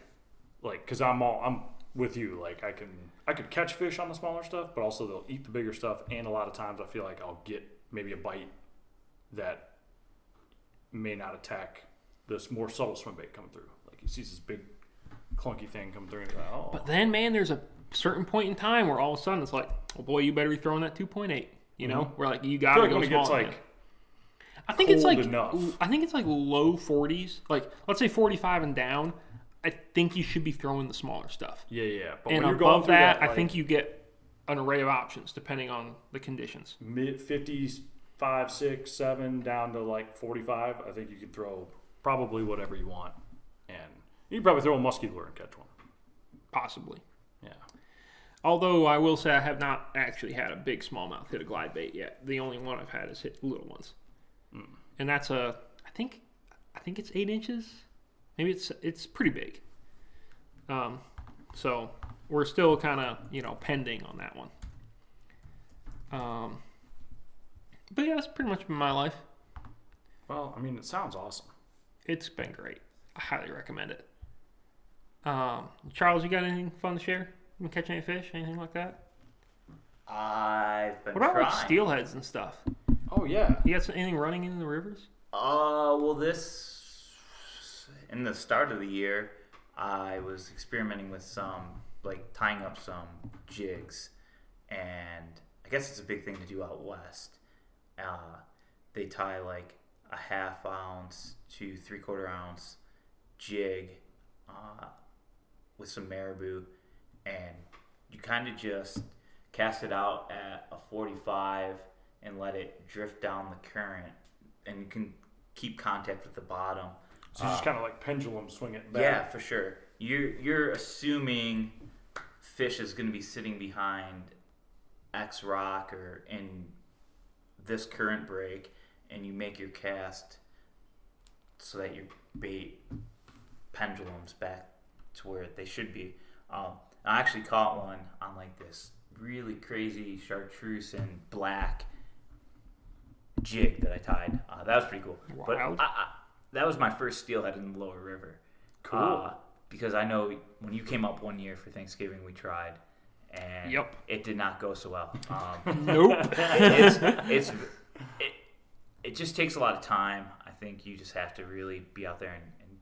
Like, cause I'm all I'm with you. Like, I can I could catch fish on the smaller stuff, but also they'll eat the bigger stuff. And a lot of times, I feel like I'll get maybe a bite that may not attack this more subtle swim bait coming through. Like he sees this big clunky thing come through, and like, oh, but then man, there's a certain point in time where all of a sudden it's like, oh boy, you better be throwing that two point eight. You mm-hmm. know, where like you got to like go when it gets like I think it's like enough. I think it's like low 40s. Like let's say 45 and down. I think you should be throwing the smaller stuff. yeah, yeah. But and when you're going above that, that, I think you get an array of options depending on the conditions. mid fifties, five, six, seven, down to like forty five. I think you can throw probably whatever you want, and you can probably throw a musky lure and catch one. Possibly. Yeah. Although I will say I have not actually had a big smallmouth hit a glide bait yet. The only one I've had is hit little ones, Hmm. and that's a I think I think it's eight inches. Maybe it's it's pretty big. Um, so we're still kind of you know pending on that one. Um, but yeah, that's pretty much been my life. Well, I mean, it sounds awesome. It's been great. I highly recommend it. Um, Charles, you got anything fun to share? You been catching any fish, anything like that? I've been What about like steelheads and stuff? Oh yeah. You got some- anything running in the rivers? Uh, well, this in the start of the year, I was experimenting with some like tying up some jigs, and I guess it's a big thing to do out west. Uh, they tie like a half ounce to three quarter ounce jig uh, with some marabou, and you kind of just cast it out at a 45 and let it drift down the current and you can keep contact with the bottom. So you just kind of like pendulum swing it back. Yeah, for sure. You're you're assuming fish is going to be sitting behind X rock or in this current break, and you make your cast so that your bait pendulums back to where they should be. Um, I actually caught one on like this really crazy chartreuse and black jig that I tied. Uh, that was pretty cool. But I, I, that was my first steelhead in the lower river. Cool. Uh, because I know when you came up one year for Thanksgiving, we tried, and Yep. it did not go so well. Um, Nope. it's, it's it, it just takes a lot of time. I think you just have to really be out there and, and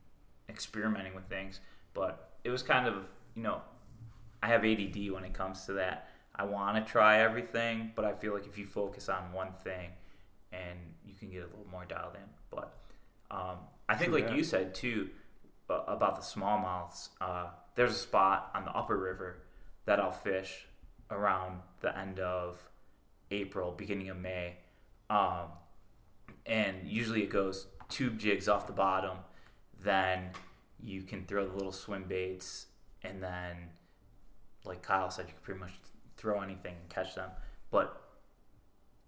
experimenting with things. But it was kind of you know, I have ADD when it comes to that. I want to try everything, but I feel like if you focus on one thing, and you can get a little more dialed in. But um, I think, True like that. you said too, uh, about the smallmouths. Uh, there's a spot on the upper river that I'll fish around the end of April, beginning of May. Um, and usually it goes tube jigs off the bottom. Then you can throw the little swim baits, and then, like Kyle said, you can pretty much throw anything and catch them. But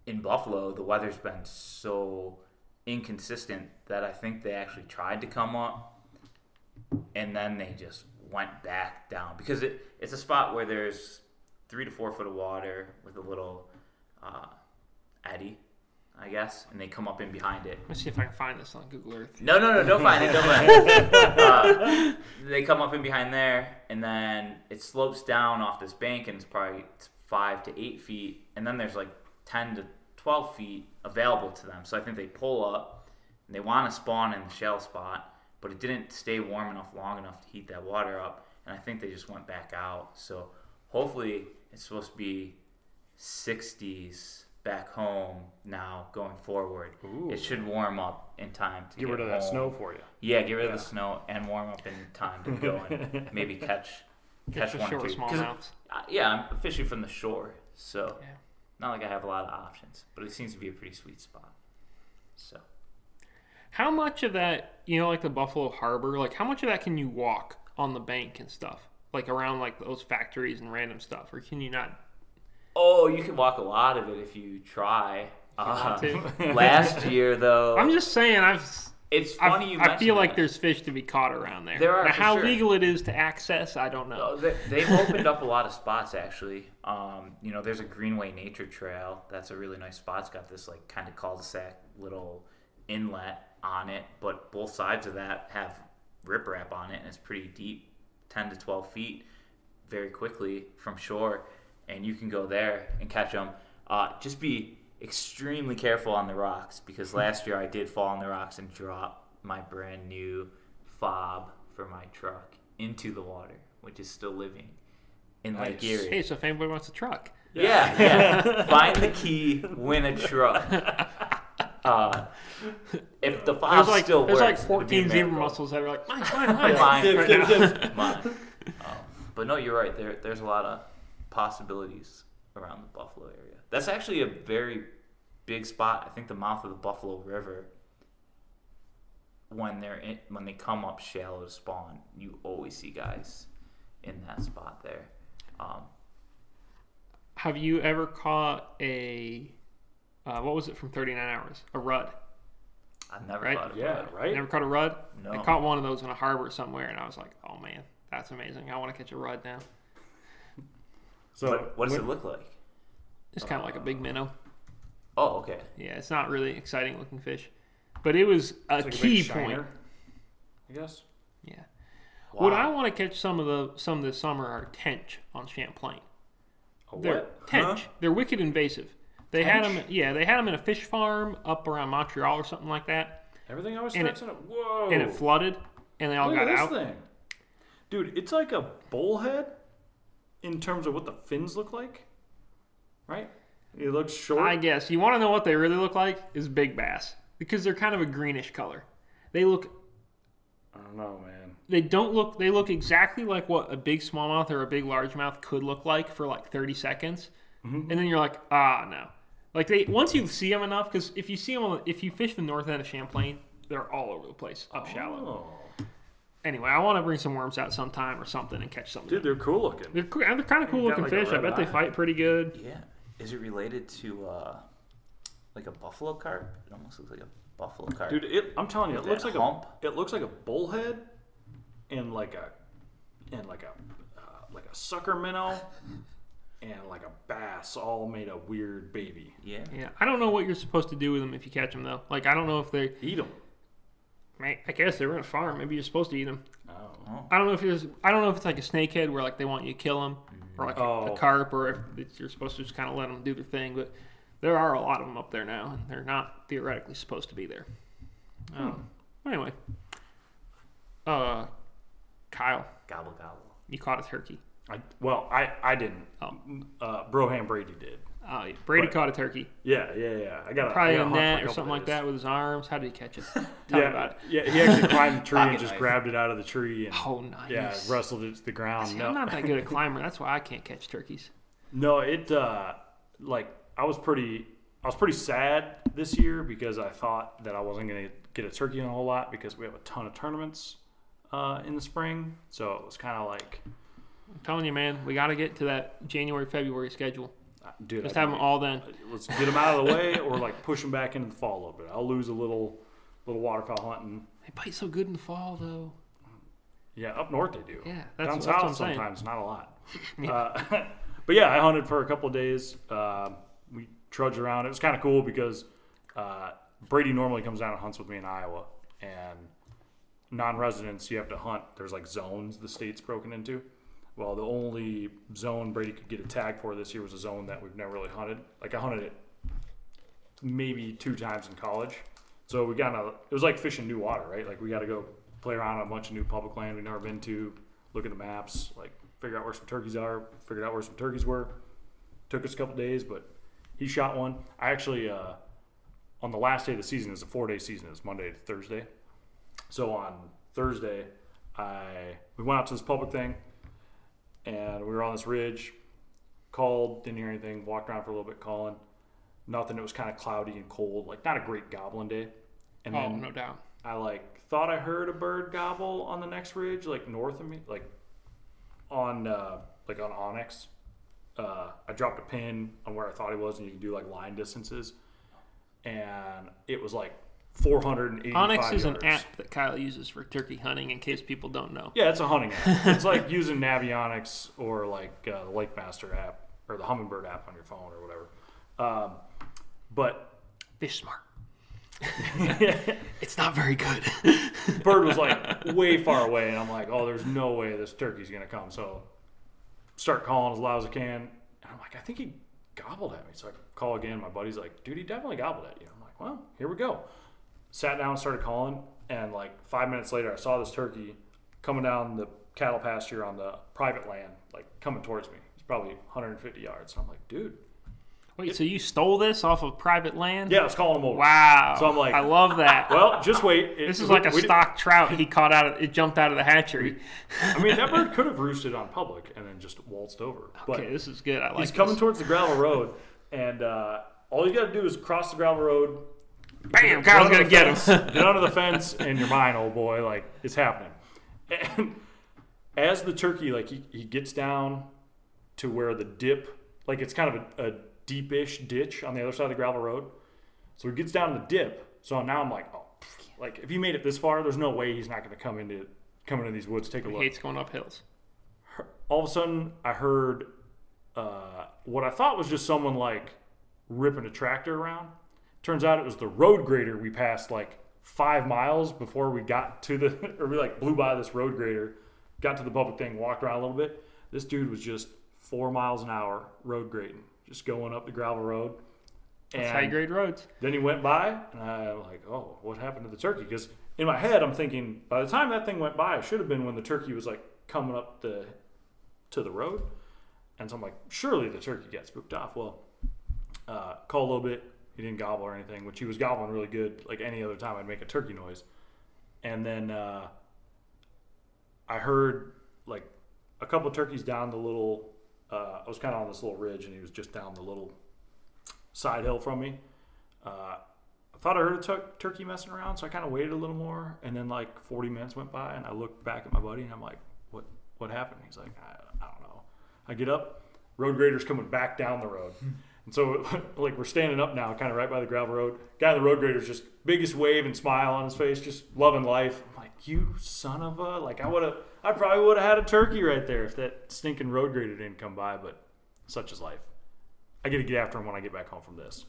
in Buffalo, the weather's been so inconsistent that I think they actually tried to come up, and then they just went back down because it, it's a spot where there's three to four foot of water with a little uh, eddy, I guess, and they come up in behind it. Let's see if I can find this on Google Earth. No, no, no, don't find it. Don't find it. Uh, they come up in behind there, and then it slopes down off this bank, and it's probably five to eight feet, and then there's like ten to twelve feet available to them. So I think they pull up, and they want to spawn in the shell spot, but it didn't stay warm enough long enough to heat that water up, and I think they just went back out. So hopefully, it's supposed to be 60s back home now going forward. Ooh. It should warm up in time to Get rid of that snow for you. Yeah, get rid of the snow and warm up in time to go and maybe catch Catch catch one or two. two. 'Cause, smallmouths. uh, yeah, I'm fishing from the shore, so Yeah. Not like I have a lot of options, but it seems to be a pretty sweet spot. So How much of that, you know, like the Buffalo Harbor, like how much of that can you walk on the bank and stuff, like around like those factories and random stuff, or can you not? Oh, you can walk a lot of it if you try. Uh, last year, though, I'm just saying, I've. It's funny you I feel like there's fish to be caught around there. There are, how sure. legal it is to access, I don't know. They, they've opened up a lot of spots actually. Um, you know, there's a Greenway Nature Trail. That's a really nice spot. It's got this like kind of cul-de-sac little inlet on it, but both sides of that have riprap on it, and it's pretty deep, 10 to 12 feet, very quickly from shore, and you can go there and catch them. Uh, just be extremely careful on the rocks because last year I did fall on the rocks and drop my brand new fob for my truck into the water, which is still living in Lake Nice. Erie. Hey, so if anybody wants a truck, Yeah, yeah. Find the key, win a truck. Uh, if the fob there's like still there's works, like it would be a 14 zebra mussels that are like mine, mine, mine. Mine. Dip, dip, dip. Mine. Um, but no, you're right. There, there's a lot of possibilities around the Buffalo area. That's actually a very big spot. I think the mouth of the Buffalo River. When they're in, when they come up shallow to spawn, you always see guys in that spot there. Um, Have you ever caught a uh, what was it from 39 hours? A rudd. I've never Right? caught a Yeah, bud. right? Never caught a rudd? No. I caught one of those in a harbor somewhere, and I was like, oh man, that's amazing. I want to catch a rudd now. So what, what does when- it look like? It's kind of like a big minnow. Oh, okay. Yeah, it's not really exciting looking fish, but it was a it's like a key point. I guess. Yeah. What I want to catch some of the some of this summer are tench on Champlain. A They're what? tench. They're wicked invasive. They had them. Yeah, they had them in a fish farm up around Montreal or something like that, Everything always And starts in a whoa. and it flooded, and they all Look got at this out. thing, dude. It's like a bullhead in terms of what the fins look like, right? It looks short. I guess you want to know what they really look like is big bass because they're kind of a greenish color. They look. I don't know, man. They don't look. They look exactly like what a big smallmouth or a big largemouth could look like for like 30 seconds, Mm-hmm. and then you're like, ah, no. Like they once you see them enough, because if you see them, if you fish the north end of Champlain, they're all over the place, up shallow. Anyway, I want to bring some worms out sometime or something and catch something. dude, they're cool looking. They're, cool- they're kind of cool looking like fish. I red bet they fight pretty good. Yeah. Is it related to uh, like a buffalo carp? It almost looks like a buffalo carp. Dude, it, I'm telling you, it looks like hump? a it looks like a bullhead and like a and like a uh, like a sucker minnow and like a bass all made a weird baby. Yeah. Yeah, I don't know what you're supposed to do with them if you catch them though. Like I don't know if they. Eat them. I guess they're in a farm. Maybe you're supposed to eat them. Oh. I don't know if there's. I don't know if it's like a snakehead where like they want you to kill them, or like a, a Oh. carp, or if it's, you're supposed to just kind of let them do their thing. But there are a lot of them up there now, and they're not theoretically supposed to be there. Um, anyway, uh, Kyle, Gobble gobble. you caught a turkey. I, well, I I didn't. Oh. Uh, Broham Brady did. Uh, Brady But- caught a turkey, Yeah, yeah, yeah. I got a, probably I a got hunt for net or something like that with his arms. How did he catch it? Tell Yeah, about it. yeah. He actually climbed the tree and just knife. grabbed it out of the tree and Oh, nice. yeah, wrestled it to the ground. See, no, I'm not that good a climber. That's why I can't catch turkeys. no, it uh, like I was pretty I was pretty sad this year because I thought that I wasn't going to get a turkey in a whole lot because we have a ton of tournaments uh, in the spring. So it was kind of like, I'm telling you, man, we got to get to that January February schedule. Uh, dude, Just have them all then. let's get them out of the way or like push them back into the fall a little bit. I'll lose a little, little waterfowl hunting. They bite so good in the fall, though. Yeah, up north they do. Yeah, that's, Down that's what I'm south saying. sometimes, not a lot. uh, but yeah, I hunted for a couple of days. Um we trudged around. It was kind of cool because uh, Brady normally comes down and hunts with me in Iowa, and non-residents you have to hunt. There's like zones the state's broken into. Well, the only zone Brady could get a tag for this year was a zone that we've never really hunted. Like I hunted it maybe two times in college. So we got a, it was like fishing new water, right? Like we got to go play around on a bunch of new public land we've never been to, look at the maps, like figure out where some turkeys are, figured out where some turkeys were. Took us a couple days, but he shot one. I actually, uh, on the last day of the season, it's a four day season, it's Monday to Thursday. So on Thursday, I we went out to this public thing, and we were on this ridge. Called, didn't hear anything. Walked around for a little bit, calling. Nothing. It was kind of cloudy and cold, like not a great goblin day. And oh, then no doubt. I like thought I heard a bird gobble on the next ridge, like north of me, like on uh, like on onX. Uh, I dropped a pin on where I thought he was, and you can do like line distances, and it was like 485 onX is an app that Kyle uses for turkey hunting. In case people don't know, Yeah, it's a hunting app. it's like using Navionics or like uh, the Lake Master app or the Humminbird app on your phone or whatever. Um, but fish smart. it's not very good. bird was like way far away, and I'm like, oh, there's no way this turkey's gonna come. So start calling as loud as I can, and I'm like, I think he gobbled at me. So I call again. My buddy's like, dude, he definitely gobbled at you. I'm like, well, here we go. Sat down, and started calling, and like five minutes later, I saw this turkey coming down the cattle pasture on the private land, like coming towards me. It's probably 150 yards. And I'm like, dude, Wait, so you stole this off of private land? yeah, I was calling him over. Wow. So I'm like- I love that. Well, just wait. It- this is we- like a stock trout he caught out of it jumped out of the hatchery. I mean, that bird could have roosted on public and then just waltzed over. But Okay, this is good. I like he's coming towards the gravel road, and uh, all you got to do is cross the gravel road. Bam, get Kyle's gonna the get him. get under the fence, and you're mine, old boy. Like it's happening. And as the turkey, like he, he gets down to where the dip, like it's kind of a, a deepish ditch on the other side of the gravel road. So he gets down to the dip. So now I'm like, oh, like if he made it this far, there's no way he's not going to come into come into these woods. Take a He look hates going up hills. all of a sudden I heard uh, what I thought was just someone like ripping a tractor around. Turns out it was the road grader we passed like five miles before we got to the, or we like blew by this road grader, got to the public thing, walked around a little bit. This dude was just four miles an hour road grading, just going up the gravel road. That's high grade roads. then he went by, and I'm like, oh, what happened to the turkey? Because in my head, I'm thinking, by the time that thing went by, it should have been when the turkey was like coming up the to the road. And so I'm like, surely the turkey got spooked off. Well, uh, call a little bit. He didn't gobble or anything, which he was gobbling really good, like any other time I'd make a turkey noise. And then uh, I heard like a couple turkeys down the little. Uh, I was kind of on this little ridge, and he was just down the little side hill from me. Uh, I thought I heard a turkey messing around, so I kind of waited a little more, and then like 40 minutes went by, and I looked back at my buddy, and I'm like, "What? What happened?" He's like, "I, I don't know." I get up, road grader's coming back down the road, and so like we're standing up now, kind of right by the gravel road. Guy in the road grader's just biggest wave and smile on his face, just loving life. I'm like, "You son of a!" Like I would have, I probably would have had a turkey right there if that stinking road grader didn't come by, but such is life. I get to get after him when I get back home from this.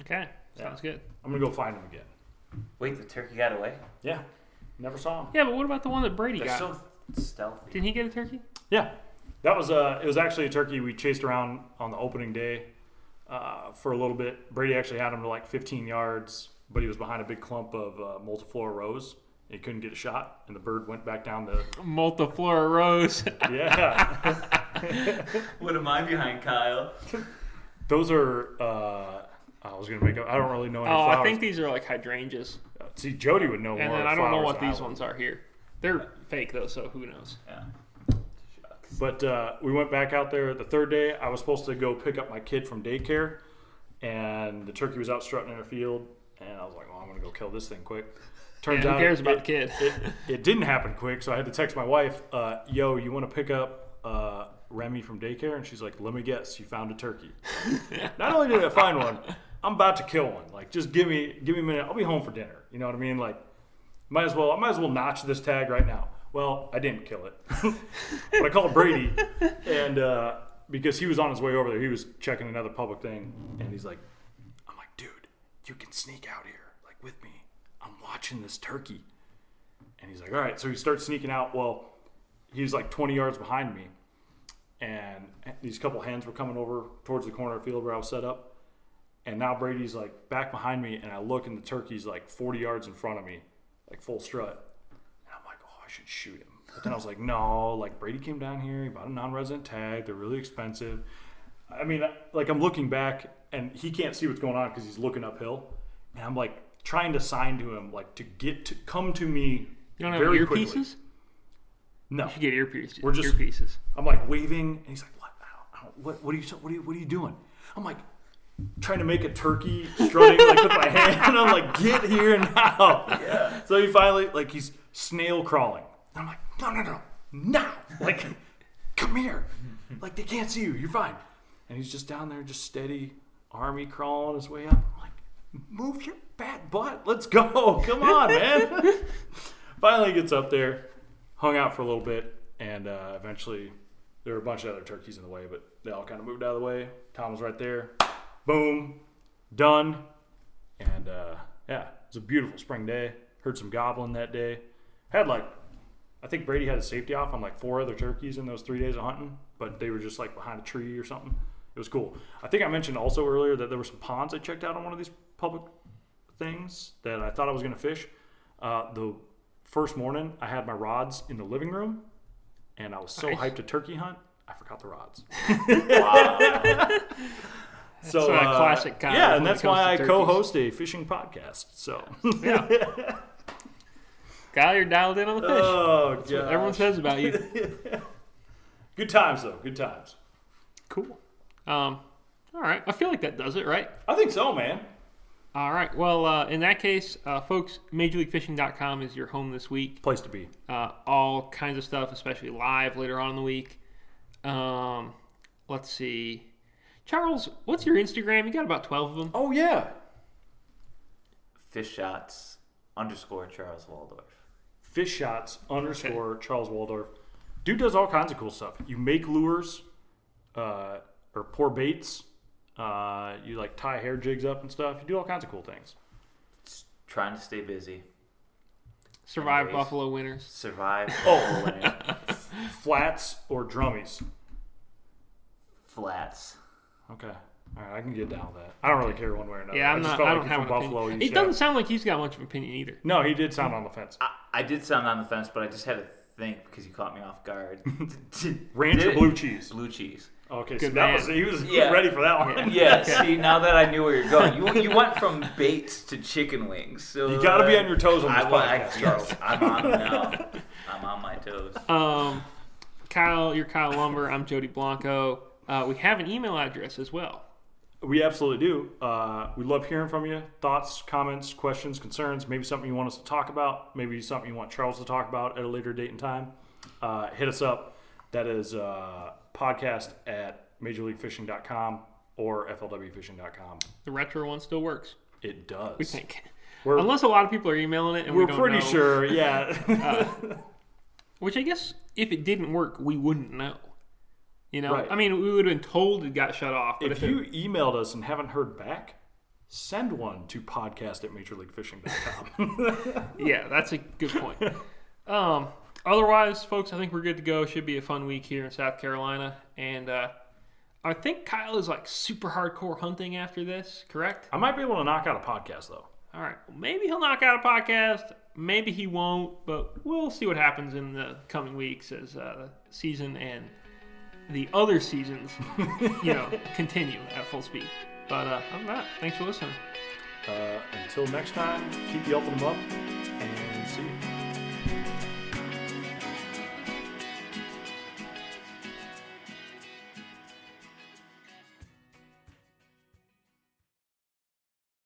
Okay, sounds good. I'm gonna go find him again. Wait, the turkey got away? Yeah, never saw him. Yeah, but what about the one that Brady They're got? so stealthy. Didn't he get a turkey? Yeah, that was uh, it was actually a turkey we chased around on the opening day uh, for a little bit. Brady actually had him to like 15 yards, but he was behind a big clump of uh, multiflora rose. He couldn't get a shot, and the bird went back down the. Multiflora rose. Yeah, What am I behind, Kyle? those are. Uh, I was gonna make. up I don't really know any oh, flowers. I think these are like hydrangeas. See, Jody would know And more. then I don't know what these ones are here. They're fake though, so who knows? Yeah. But uh, we went back out there the third day. I was supposed to go pick up my kid from daycare, and the turkey was out strutting in a field, and I was like, "Well, I'm gonna go kill this thing quick." Turns Yeah, who out cares it, about the kid? it, it didn't happen quick, so I had to text my wife, uh, "Yo, you want to pick up uh, Remy from daycare?" And she's like, "Let me guess, you found a turkey." Not only did I find one, I'm about to kill one. Like, just give me give me a minute. I'll be home for dinner. You know what I mean? Like, might as well I might as well notch this tag right now. Well, I didn't kill it, but I called Brady, and uh, because he was on his way over there, he was checking another public thing, and he's like, "I'm like, dude, you can sneak out here, like with me. I'm watching this turkey." And he's like, "All right." So he starts sneaking out. Well, he's like 20 yards behind me, and these couple hands were coming over towards the corner of the field where I was set up. And now Brady's like back behind me, and I look, and the turkey's like 40 yards in front of me, like full strut. And I'm like, oh, I should shoot him. But then I was like, no, like Brady came down here, he bought a non-resident tag. They're really expensive. I mean, like I'm looking back, and he can't see what's going on because he's looking uphill, and I'm like trying to sign to him, like to get to come to me You don't have very earpieces? quickly. No, You should get earpieces. We're just- earpieces. I'm like waving, and he's like, "What? I don't, I don't, what? What are you? What are you? What are you doing?" I'm like trying to make a turkey strutting like with my hand. And I'm like, "Get here now!" Yeah. So he finally like he's snail crawling. And I'm like, "No, no, no, no. Like, come here! Like they can't see you. You're fine." And he's just down there, just steady, army crawling his way up. I'm like, "Move your fat butt. Let's go. Come on, man." finally gets up there, hung out for a little bit, and uh, eventually there were a bunch of other turkeys in the way, but they all kind of moved out of the way. Tom was right there. Boom, done. And uh, yeah, it was a beautiful spring day. Heard some gobbling that day. Had like, I think Brady had a safety off on like four other turkeys in those three days of hunting, but they were just like behind a tree or something. It was cool. I think I mentioned also earlier that there were some ponds I checked out on one of these public things that I thought I was going to fish. Uh, the first morning, I had my rods in the living room, and I was so Nice. hyped to turkey hunt, I forgot the rods. Wow. So uh, classic yeah, and that's why I co-host a fishing podcast. So Yeah. Kyle, you're dialed in on the fish. oh That's everyone says about you. good times though, good times. Cool. Um, all right. I feel like that does it, right? I think so, man. All right. Well, uh, in that case, uh, folks, MajorLeagueFishing.com is your home this week. Place to be. Uh, all kinds of stuff, especially live later on in the week. Um, let's see. Charles, what's your Instagram? You got about 12 of them. Oh yeah, Fish shots underscore Charles Waldorf. Fish shots underscore Charles Waldorf. Dude does all kinds of cool stuff. You make lures, uh, or pour baits. Uh, you like tie hair jigs up and stuff. You do all kinds of cool things. Just trying to stay busy. Survive Anyways. Buffalo Winners. Survive. Oh. winning. Flats or drummies. Flats. Okay. All right, I can get down with that. I don't really care one way or another. Yeah, I I'm just not. felt I like don't you're have an Buffalo. opinion. It doesn't sound like he's got much of an opinion either. No, he did sound on the fence. I, I did sound on the fence, but I just had to think because you caught me off guard. Ranch or blue cheese? Blue cheese. Okay, so Good that was he was, Yeah. ready for that one. Yeah, see, now that I knew where you're going, you, you went from baits to chicken wings. So You got to be uh, on your toes on this I, wa- I, podcast, Charles. yes, I'm on now. I'm on my toes. Um, Kyle, you're Kyle Lumber. I'm Jody Blanco. Uh, we have an email address as well. We absolutely do. Uh, we love hearing from you. Thoughts, comments, questions, concerns. Maybe something you want us to talk about. Maybe something you want Charles to talk about at a later date and time. Uh, hit us up. That is uh, podcast at majorleaguefishing.com or flwfishing.com. The retro one still works. It does. We think, We're, unless a lot of people are emailing it, and we're we pretty know. sure. Yeah. Which I guess if it didn't work, we wouldn't know. You know, Right. I mean, we would have been told it got shut off. But if if, you it, emailed us and haven't heard back, send one to podcast at majorleaguefishing.com. yeah, that's a good point. Um, otherwise, folks, I think we're good to go. Should be a fun week here in South Carolina, and uh, I think Kyle is like super hardcore hunting after this. Correct? I might be able to knock out a podcast though. All right. Well, maybe he'll knock out a podcast. Maybe he won't, but we'll see what happens in the coming weeks as uh, the season and the other seasons, you know, continue at full speed. But uh, other than that, thanks for listening. Uh, until next time, keep yelping them up and